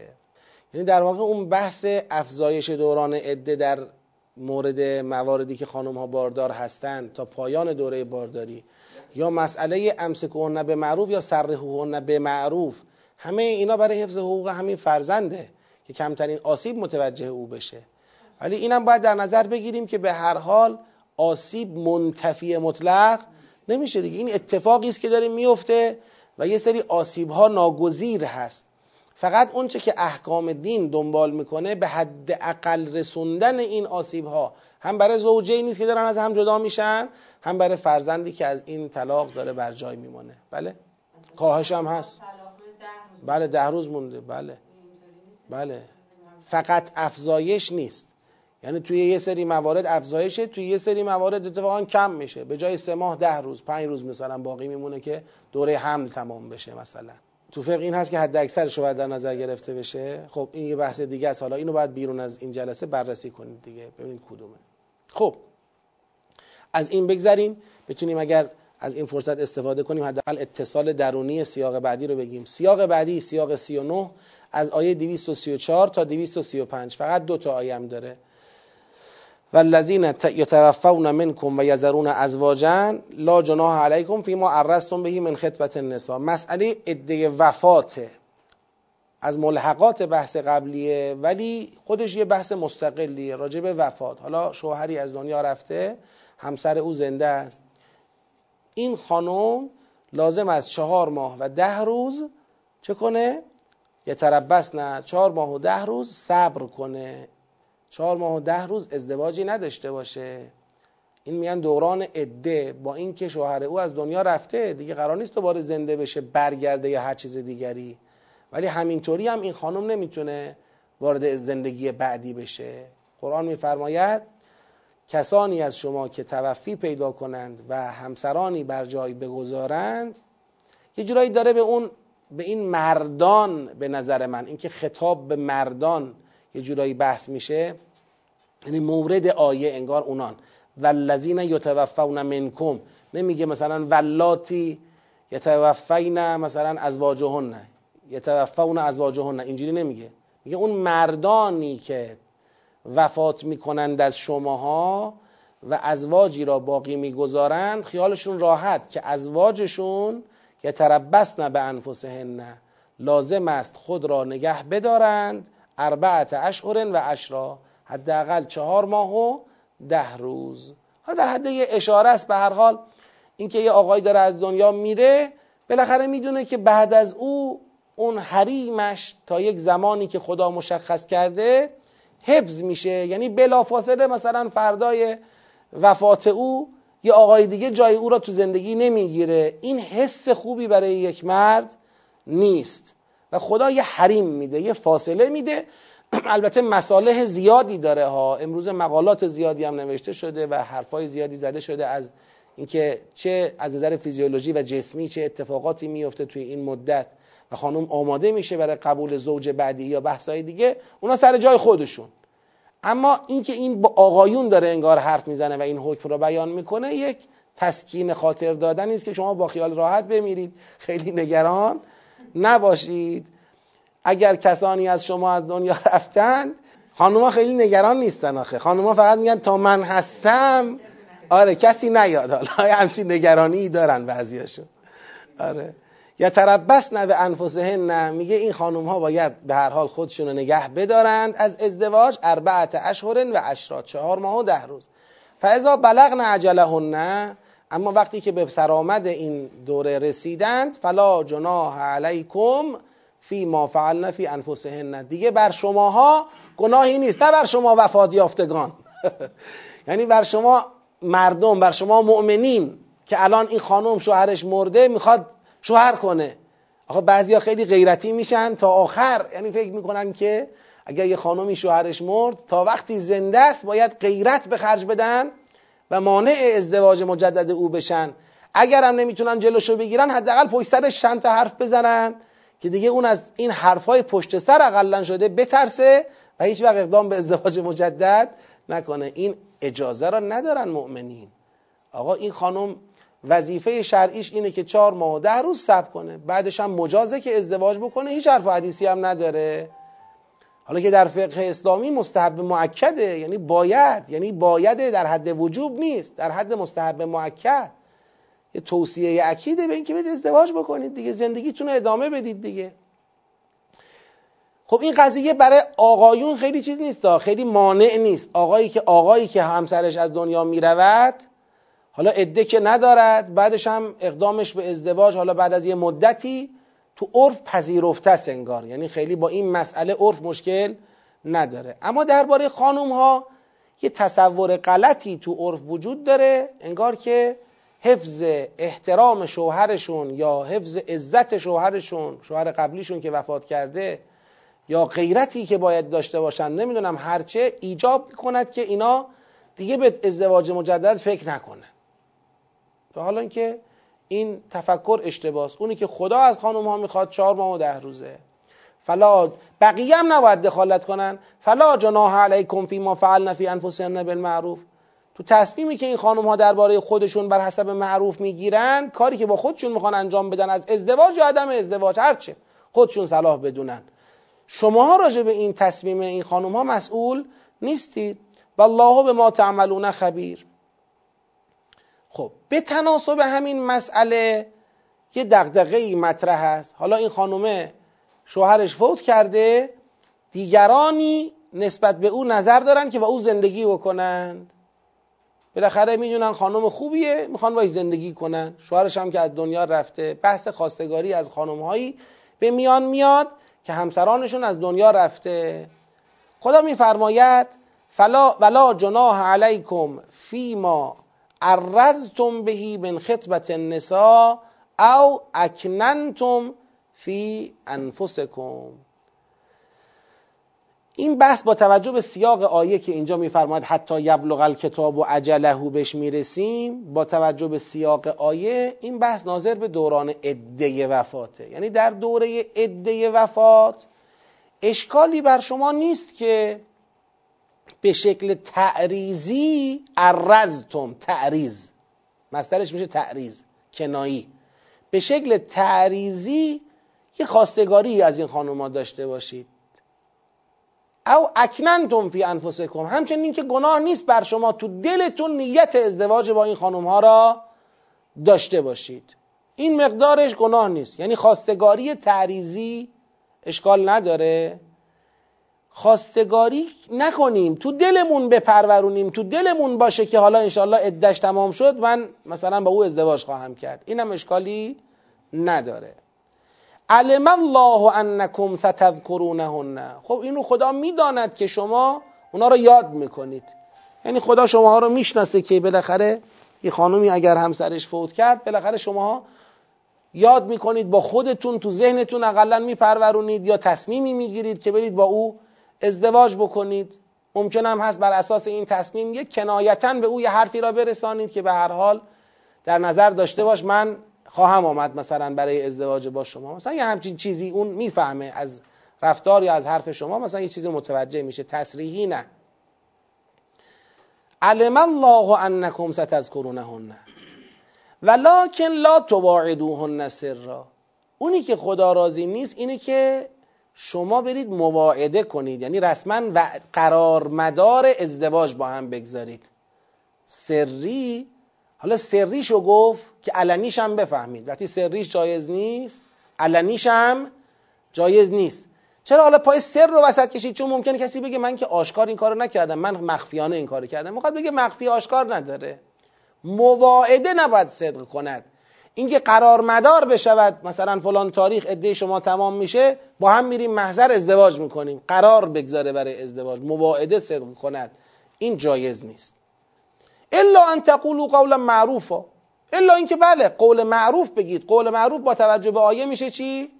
یعنی در واقع اون بحث افزایش دوران عده در مورد مواردی که خانم ها باردار هستند تا پایان دوره بارداری یا مسئله امسکوهن به معروف یا سرهوهن به معروف همه اینا برای حفظ حقوق همین فرزنده که کمترین آسیب متوجه او بشه. ولی اینم باید در نظر بگیریم که به هر حال آسیب منتفی مطلق نمیشه دیگه. این اتفاقی است که داره میفته و یه سری آسیب ها ناگزیر هست. فقط اونچه که احکام دین دنبال می‌کنه به حد اقل رسوندن این آسیب ها هم برای زوجه نیست که دارن از هم جدا میشن هم برای فرزندی که از این طلاق داره بر جای میمانه. بله؟ کاهش هم هست. بله ده روز مونده. بله. بله. فقط افزایش نیست. یعنی توی یه سری موارد افزایشه توی یه سری موارد اتفاقا کم میشه. به جای سه ماه ده روز پنج روز مثلا باقی میمونه که دوره حمل تمام بشه مثلا. تو فقه این هست که حد اکثرش رو باید در نظر گرفته بشه. خب این یه بحث دیگه است. حالا اینو باید بیرون از این جلسه بررسی کنید دیگه. ببینید کدومه. خب از این بگذریم. بتونیم اگر از این فرصت استفاده کنیم حداقل اتصال درونی سیاق بعدی رو بگیم. سیاق بعدی سیاق 39 از آیه 234 تا 235 فقط دو تا آیه هم داره. والذین یتوفون منکم و یذرون ازواجا لا جناح علیکم فیما عرضتم بهی من خطبت النساء. مسئله عده وفاته از ملحقات بحث قبلیه ولی خودش یه بحث مستقلیه راجع به وفات. حالا شوهری از دنیا رفته همسر او زنده است. این خانم لازم از چهار ماه و ده روز چه کنه؟ یه تربس نه چهار ماه و ده روز صبر کنه. چهار ماه و ده روز ازدواجی نداشته باشه. این میگن دوران عده. با اینکه شوهر او از دنیا رفته دیگه قرار نیست دوباره زنده بشه برگرده یا هر چیز دیگری. ولی همینطوری هم این خانم نمی‌تونه وارد زندگی بعدی بشه. قرآن میفرماید کسانی از شما که توفی پیدا کنند و همسرانی بر جای بگذارند یه جورایی داره به اون به این مردان به نظر من اینکه خطاب به مردان یه جورایی بحث میشه. یعنی مورد آیه انگار اونان. والذین یتوفون منکم. نمیگه مثلا ولاتی یتوفین مثلا ازواجهن. یتوفون ازواجهن. اینجوری نمیگه. میگه اون مردانی که وفات می‌کنند از شماها و ازواجی را باقی می‌گذارند خیالشون راحت که ازواجشون یتربصن به انفسهن. لازم است خود را نگه بدارند اربعت اشهر و اشرا حداقل چهار ماه و ده روز. حالا در حد یه اشاره است به هر حال اینکه یه آقای داره از دنیا میره بالاخره می‌دونه که بعد از او اون حریمش تا یک زمانی که خدا مشخص کرده حفظ میشه. یعنی بلافاصله مثلا فردای وفات او یه آقای دیگه جای او را تو زندگی نمی‌گیره. این حس خوبی برای یک مرد نیست. و خدا یه حریم میده یه فاصله میده. البته مصالح زیادی داره ها. امروز مقالات زیادی هم نوشته شده و حرفای زیادی زده شده از اینکه چه از نظر فیزیولوژی و جسمی چه اتفاقاتی میفته توی این مدت و خانم آماده میشه برای قبول زوج بعدی یا بحثای دیگه. اونا سر جای خودشون. اما اینکه این با آقایون داره انگار حرف می‌زنه و این حکم رو بیان می‌کنه یک تسکین خاطر دادن نیست که شما با خیال راحت بمیرید. خیلی نگران. نباشید. اگر کسانی از شما از دنیا رفتند خانوما خیلی نگران نیستن آخه. خانوما فقط میگن تا من هستم. آره کسی نیاد. حالا همچین نگرانی دارن بعضیاشون؟ آره. یا تربس نه به نه. میگه این خانوم ها باید به هر حال خودشون رو نگه بدارند. از ازدواج اربعت اشهر و اشرا چهار ماه و ده روز. فاذا بلغن اجلهن اما وقتی که به سرآمد این دوره رسیدند فلا جناح علیکم فی ما فعلن فی انفسهن. دیگه بر شماها گناهی نیست نه بر شما وفات یافتگان. یعنی بر شما مردم بر شما مؤمنین که الان این خانم شوهرش مرده می‌خواد شوهر کنه. آخه بعضیا خیلی غیرتی میشن تا آخر. یعنی فکر می‌کنن که اگر یه خانمی شوهرش مرد تا وقتی زنده است باید غیرت به خرج بدن. و مانع ازدواج مجدد او بشن. اگر هم نمی‌تونن جلوشو بگیرن حداقل پشت سرش چند تا حرف بزنن که دیگه اون از این حرفهای پشت سر اقلا شده بترسه و هیچ وقت اقدام به ازدواج مجدد نکنه. این اجازه را ندارن مؤمنین. آقا این خانم وظیفه شرعیش اینه که چهار ماه و ده روز صبر کنه. بعدش هم مجازه که ازدواج بکنه هیچ حرف حدیثی هم نداره. حالا که در فقه اسلامی مستحب معکده یعنی باید یعنی باید در حد وجوب نیست در حد مستحب معکد یه توصیه اکیده به اینکه برید ازدواج بکنید دیگه زندگیتون رو ادامه بدید دیگه. خب این قضیه برای آقایون خیلی چیز نیست خیلی مانع نیست. آقایی که آقایی که همسرش از دنیا می‌رود حالا عده که ندارد بعدش هم اقدامش به ازدواج حالا بعد از یه مدتی تو عرف پذیرفته است انگار. یعنی خیلی با این مسئله عرف مشکل نداره. اما درباره خانم ها یه تصور غلطی تو عرف وجود داره انگار که حفظ احترام شوهرشون یا حفظ عزت شوهرشون شوهر قبلیشون که وفات کرده یا غیرتی که باید داشته باشن نمی‌دونم هرچه ایجاب می‌کند که اینا دیگه به ازدواج مجدد فکر نکنه تا حالا که این تفکر اشتباس. اونی که خدا از خانم ها می‌خواد چهار ماه و ده روزه. فلا بقیه هم نباید دخالت کنن. فلا جناح علیکم فی ما فعلن فی انفسهن بالمعروف. تو تصمیمی که این خانم ها درباره خودشون بر حسب معروف می‌گیرن کاری که با خودشون می‌خوان انجام بدن از ازدواج یا عدم ازدواج هرچه خودشون صلاح بدونن. شما راجع به این تصمیم این خانم ها مسئول نیستید. والله به ما تعملون خبیر. خب به تناسب همین مسئله یه دغدغه مطرح هست حالا این خانومه شوهرش فوت کرده دیگرانی نسبت به او نظر دارن که با او زندگی بکنند بالاخره می‌دونن خانم خوبیه می‌خوان باش زندگی کنن. شوهرش هم که از دنیا رفته بحث خواستگاری از خانم به میان میاد که همسرانشون از دنیا رفته. خدا میفرماید فلا ولا جناح علیکم فیما عرضتم بهی من خطبت النساء او اکننتم فی انفسکم. این بحث با توجه به سیاق آیه که اینجا میفرماید حتی یبلغ الکتاب و عجله بهش می‌رسیم با توجه به سیاق آیه این بحث ناظر به دوران عده وفاته. یعنی در دوره عده وفات اشکالی بر شما نیست که به شکل تعریزی ارزتم تعریز مسترش میشه تعریز کنایی. به شکل تعریزی یه خواستگاری از این خانوما داشته باشید. او اکننتم فی انفسکم. همچنین که گناه نیست بر شما تو دلتون نیت ازدواج با این خانم ها را داشته باشید. این مقدارش گناه نیست. یعنی خواستگاری تعریزی اشکال نداره. خواستگاری نکنیم. تو دلمون بپرورونیم. تو دلمون باشه که حالا انشالله ادش تمام شد. من مثلا با او ازدواج خواهم کرد. اینم اشکالی نداره. علم الله انکم ستذکرونهن. خب اینو خدا می‌داند که شما اونا رو یاد می‌کنید. یعنی خدا شما رو می‌شناسه که بالاخره یه خانومی اگر همسرش فوت کرد بالاخره شما یاد می‌کنید با خودتون تو ذهنتون اقلا میپرورونید یا تصمیمی می‌گیرید که برید با او ازدواج بکنید. ممکن هم هست بر اساس این تصمیم یک کنایتا به او یه حرفی را برسانید که به هر حال در نظر داشته باش. من خواهم آمد مثلا برای ازدواج با شما. مثلا یه همچین چیزی اون می‌فهمه از رفتار یا از حرف شما. مثلا یه چیزی متوجه میشه. تصریحی نه. علم الله انکم ستذکرونهن. ولکن لا تواعدوهن سرا. اونی که خدا راضی نیست اینه که شما برید مواعده کنید. یعنی رسما و قرار مدار ازدواج با هم بگذارید. سری حالا سریشو گفت که علنیش هم بفهمید. وقتی سریش جایز نیست علنیش هم جایز نیست. چرا حالا پای سر رو وسط کشید؟ چون ممکنه کسی بگه من که آشکار این کارو نکردم. من مخفیانه این کارو کردم. می‌خواد بگه مخفی آشکار نداره. مواعده نباید صدق کند. اینکه قرار مدار بشود مثلا فلان تاریخ عده شما تمام میشه با هم میریم محضر ازدواج می‌کنیم. قرار بگذاره برای ازدواج مواعده صدق کند. این جایز نیست. الا ان تقولوا قولا معروفا. الا اینکه بله قول معروف بگید. قول معروف با توجه به آیه میشه چی؟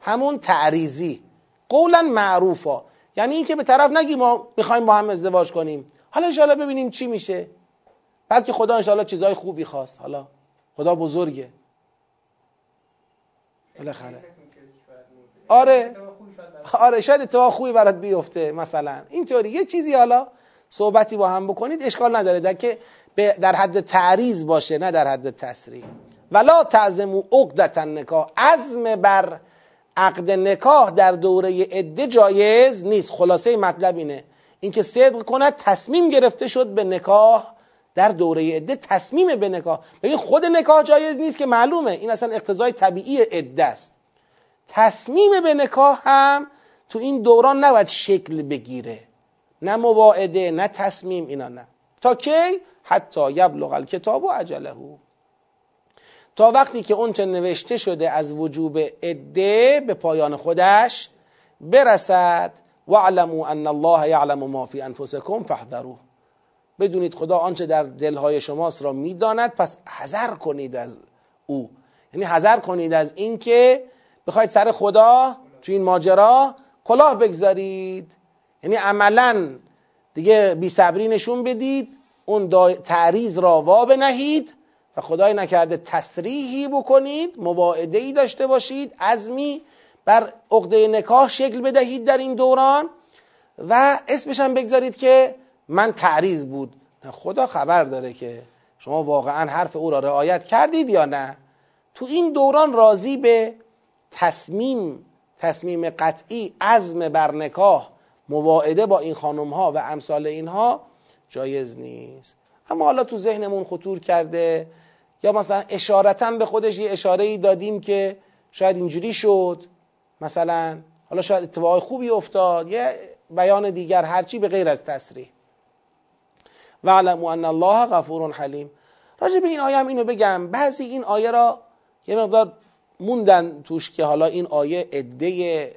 همون تعریزی قولا معروفا. یعنی اینکه به طرف نگی ما می‌خوایم با هم ازدواج کنیم. حالا انشاءالله ببینیم چی میشه. بلکه خدا انشاءالله چیزای خوبی خواست. حالا خدا بزرگه. بالاخره. آره. آره شاید اتفاق خوبی برات بیفته مثلا. اینطوری. یه چیزی حالا صحبتی با هم بکنید اشکال نداره. در که در حد تعریض باشه نه در حد تصریح ولا تعظمو عقدت نکاح عزم بر عقد نکاح در دوره عده جایز نیست. خلاصه مطلب اینه. اینکه صدق کند تصمیم گرفته شد به نکاح در دوره عده تصمیم به نکاح. ببین خود نکاح جایز نیست که معلومه. این اصلا اقتضای طبیعی عده است. تصمیم به نکاح هم تو این دوران نباید شکل بگیره. نه مواعده نه تصمیم اینا نه. تا کی؟ حتی یبلغ الکتاب و عجله. تا وقتی که اون چه نوشته شده از وجوب عده به پایان خودش برسد واعلموا ان الله یعلم ما فی انفسکم فاحذروه. بدونید خدا آنچه در دلهای شماست را می‌داند پس حذر کنید از او. یعنی حذر کنید از اینکه بخواید سر خدا تو این ماجرا کلاه بگذارید. یعنی عملا دیگه بی صبری نشون بدید اون تعریض را وا بنهید و خدای نکرده تصریحی بکنید مواعده ای داشته باشید عزمی بر عقده نکاح شکل بدهید در این دوران و اسمش هم بگذارید که من تعریض بود. خدا خبر داره که شما واقعا حرف او را رعایت کردید یا نه. تو این دوران راضی به تصمیم تصمیم قطعی عزم بر نکاح مواعده با این خانم ها و امثال اینها جایز نیست. اما حالا تو ذهنمون خطور کرده یا مثلا اشارتا به خودش یه اشاره ای دادیم که شاید اینجوری شد. مثلا حالا شاید اتفاق خوبی افتاد یه بیان دیگر هرچی به غیر از تصریح و علمو ان الله غفور حلیم. راجع به این آیه هم اینو بگم. بعضی این آیه را یه مقدار موندن توش که حالا این آیه عده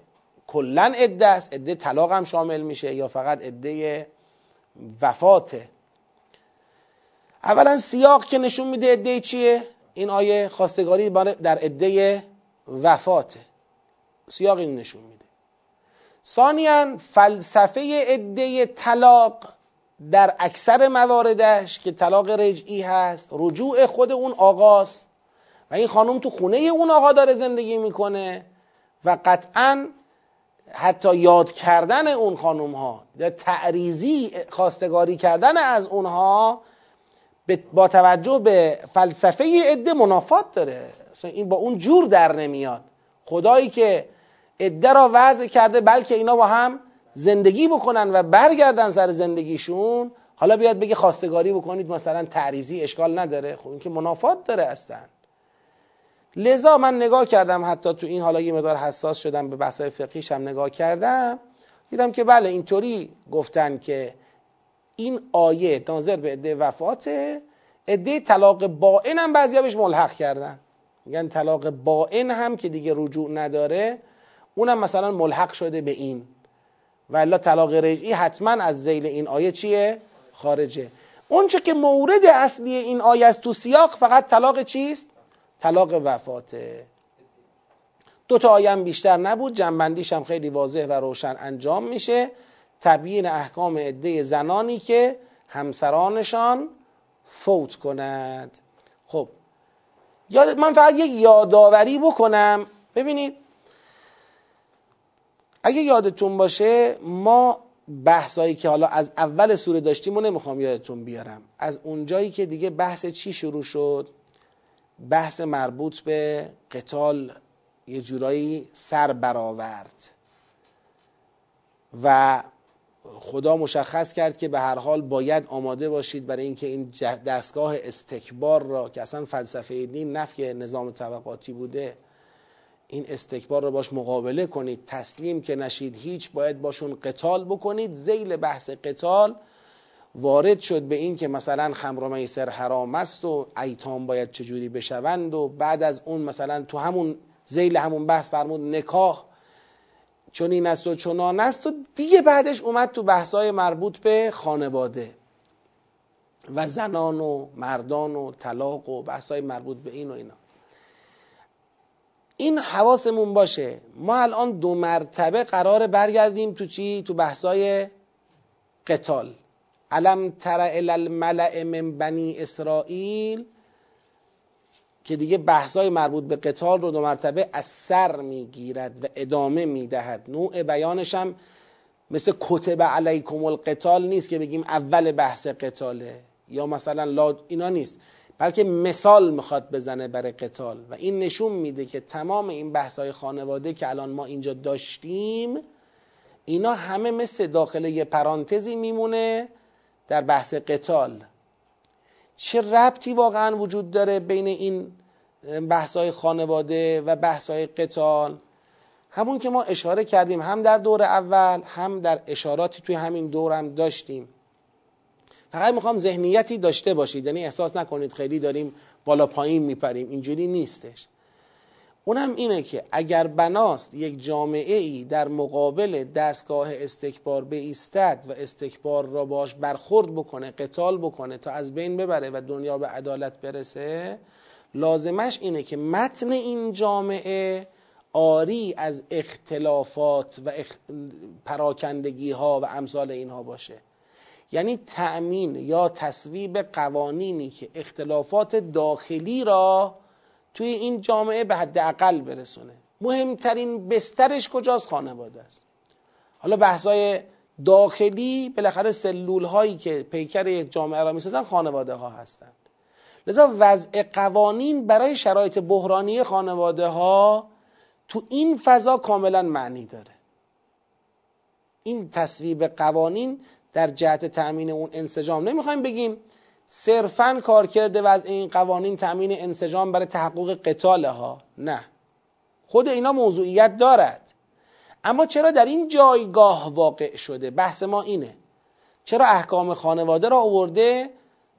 کلا عده است. عده طلاق هم شامل میشه یا فقط عده وفاته اولا سیاق که نشون میده عده چیه؟ این آیه خواستگاری در عده وفاته سیاق این نشون میده. ثانیا فلسفه عده طلاق در اکثر مواردش که طلاق رجعی هست رجوع خود اون آقاست. و این خانم تو خونه اون آقا داره زندگی می‌کنه و قطعا حتی یاد کردن اون خانم ها تعریزی خواستگاری کردن از اونها با توجه به فلسفه عده منافات داره. این با اون جور در نمیاد. خدایی که عده را وضع کرده بلکه اینا با هم زندگی بکنن و برگردن سر زندگیشون حالا بیاد بگه خواستگاری بکنید مثلا تعریزی اشکال نداره. خب این که منافات داره اصلا. لذا من نگاه کردم حتی تو این حالا یه مقدار حساس شدم به بحثای فقهیش هم نگاه کردم. دیدم که بله اینطوری گفتن که این آیه ناظر به عده وفاته. عده طلاق بائن هم بعضی بهش ملحق کردن. میگن طلاق بائن هم که دیگه رجوع نداره اونم مثلا ملحق شده به این. و طلاق رجعی حتما از زیل این آیه چیه؟ خارجه. اونچه که مورد اصلی این آیه است تو سیاق فقط طلاق چیست؟ طلاق وفاته. دو تا آیه بیشتر نبود جنبندیش هم خیلی واضح و روشن انجام میشه. تبیین احکام عده زنانی که همسرانشان فوت کند. خب من فقط یک یادآوری بکنم. ببینید اگه یادتون باشه ما بحثایی که حالا از اول سوره داشتیم و نمی‌خوام یادتون بیارم. از اونجایی که دیگه بحث چی شروع شد؟ بحث مربوط به قتال یه جورایی سر برآورد. و خدا مشخص کرد که به هر حال باید آماده باشید برای اینکه این دستگاه استکبار را که اصلا فلسفه دین نفی نظام طبقاتی بوده این استکبار رو باش مقابله کنید. تسلیم که نشید هیچ باید باشون قتال بکنید. زیل بحث قتال وارد شد به این که مثلا خمر و میسر حرام است و ایتام باید چجوری بشوند و بعد از اون مثلا تو همون زیل همون بحث فرمود نکاح چون این است و چنان است و دیگه بعدش اومد تو بحثای مربوط به خانواده و زنان و مردان و طلاق و بحثای مربوط به این و اینا. این حواسمون باشه. ما الان دو مرتبه قرار برگردیم تو چی؟ تو بحثای قتال. علم تر الملع من بنی اسرائیل؟ که دیگه بحثای مربوط به قتال رو دو مرتبه از سر می‌گیرد و ادامه می‌دهد. نوع بیانش هم مثل کتب علیکم القتال نیست که بگیم اول بحث قتاله. یا مثلا لا اینا نیست. بلکه مثال می‌خواد بزنه برای قتال. و این نشون میده که تمام این بحثای خانواده که الان ما اینجا داشتیم اینا همه مثل داخل یه پرانتزی میمونه در بحث قتال. چه ربطی واقعا وجود داره بین این بحثای خانواده و بحثای قتال؟ همون که ما اشاره کردیم هم در دور اول هم در اشاراتی توی همین دور هم داشتیم. فقط می‌خوام ذهنیتی داشته باشید. یعنی احساس نکنید خیلی داریم بالا پایین میپریم. اینجوری نیستش. اونم اینه که اگر بناست یک جامعه ای در مقابل دستگاه استکبار ایستد و استکبار را باش برخورد بکنه قتال بکنه تا از بین ببره و دنیا به عدالت برسه لازمش اینه که متن این جامعه آری از اختلافات و پراکندگی ها و امثال اینها باشه. یعنی تأمین یا تصویب قوانینی که اختلافات داخلی را توی این جامعه به حد اقل برسونه. مهمترین بسترش کجاست؟ خانواده است. حالا بحثای داخلی بالاخره سلول هایی که پیکر یک جامعه را می‌سازن خانواده ها هستند. لذا وضع قوانین برای شرایط بحرانی خانواده ها تو این فضا کاملا معنی داره. این تصویب قوانین در جهت تأمین اون انسجام. نمی‌خوایم بگیم صرفا کار کرده و از این قوانین تأمین انسجام برای تحقق قتال ها نه. خود اینا موضوعیت دارد. اما چرا در این جایگاه واقع شده؟ بحث ما اینه. چرا احکام خانواده را آورده؟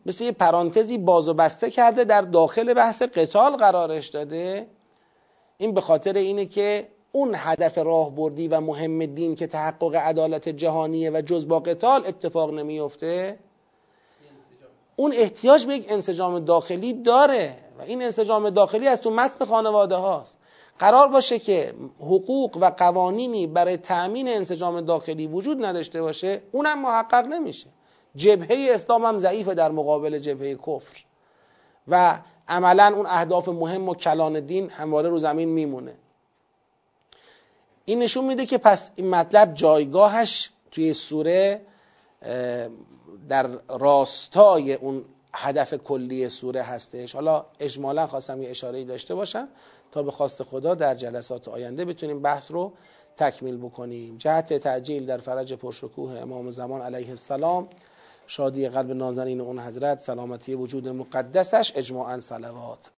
مثل یه پرانتزی باز و بسته کرده در داخل بحث قتال قرارش داده؟ این به خاطر اینه که اون هدف راهبردی و مهم دین که تحقق عدالت جهانیه و جز با قتال اتفاق نمیفته اون احتیاج به یک انسجام داخلی داره و این انسجام داخلی از تو متن خانواده هاست. قرار باشه که حقوق و قوانینی برای تأمین انسجام داخلی وجود نداشته باشه اونم محقق نمیشه. جبهه اسلام هم ضعیفه در مقابل جبهه کفر. و عملا اون اهداف مهم و کلان دین همواره رو زمین میمونه. این نشون میده که پس این مطلب جایگاهش توی سوره در راستای اون هدف کلی سوره هستش. حالا اجمالا خواستم یه اشاره داشته باشم تا به خواست خدا در جلسات آینده بتونیم بحث رو تکمیل بکنیم. جهت تعجیل در فرج پرشکوه امام زمان علیه السلام شادی قلب نازنین اون حضرت سلامتی وجود مقدسش اجماعا صلوات.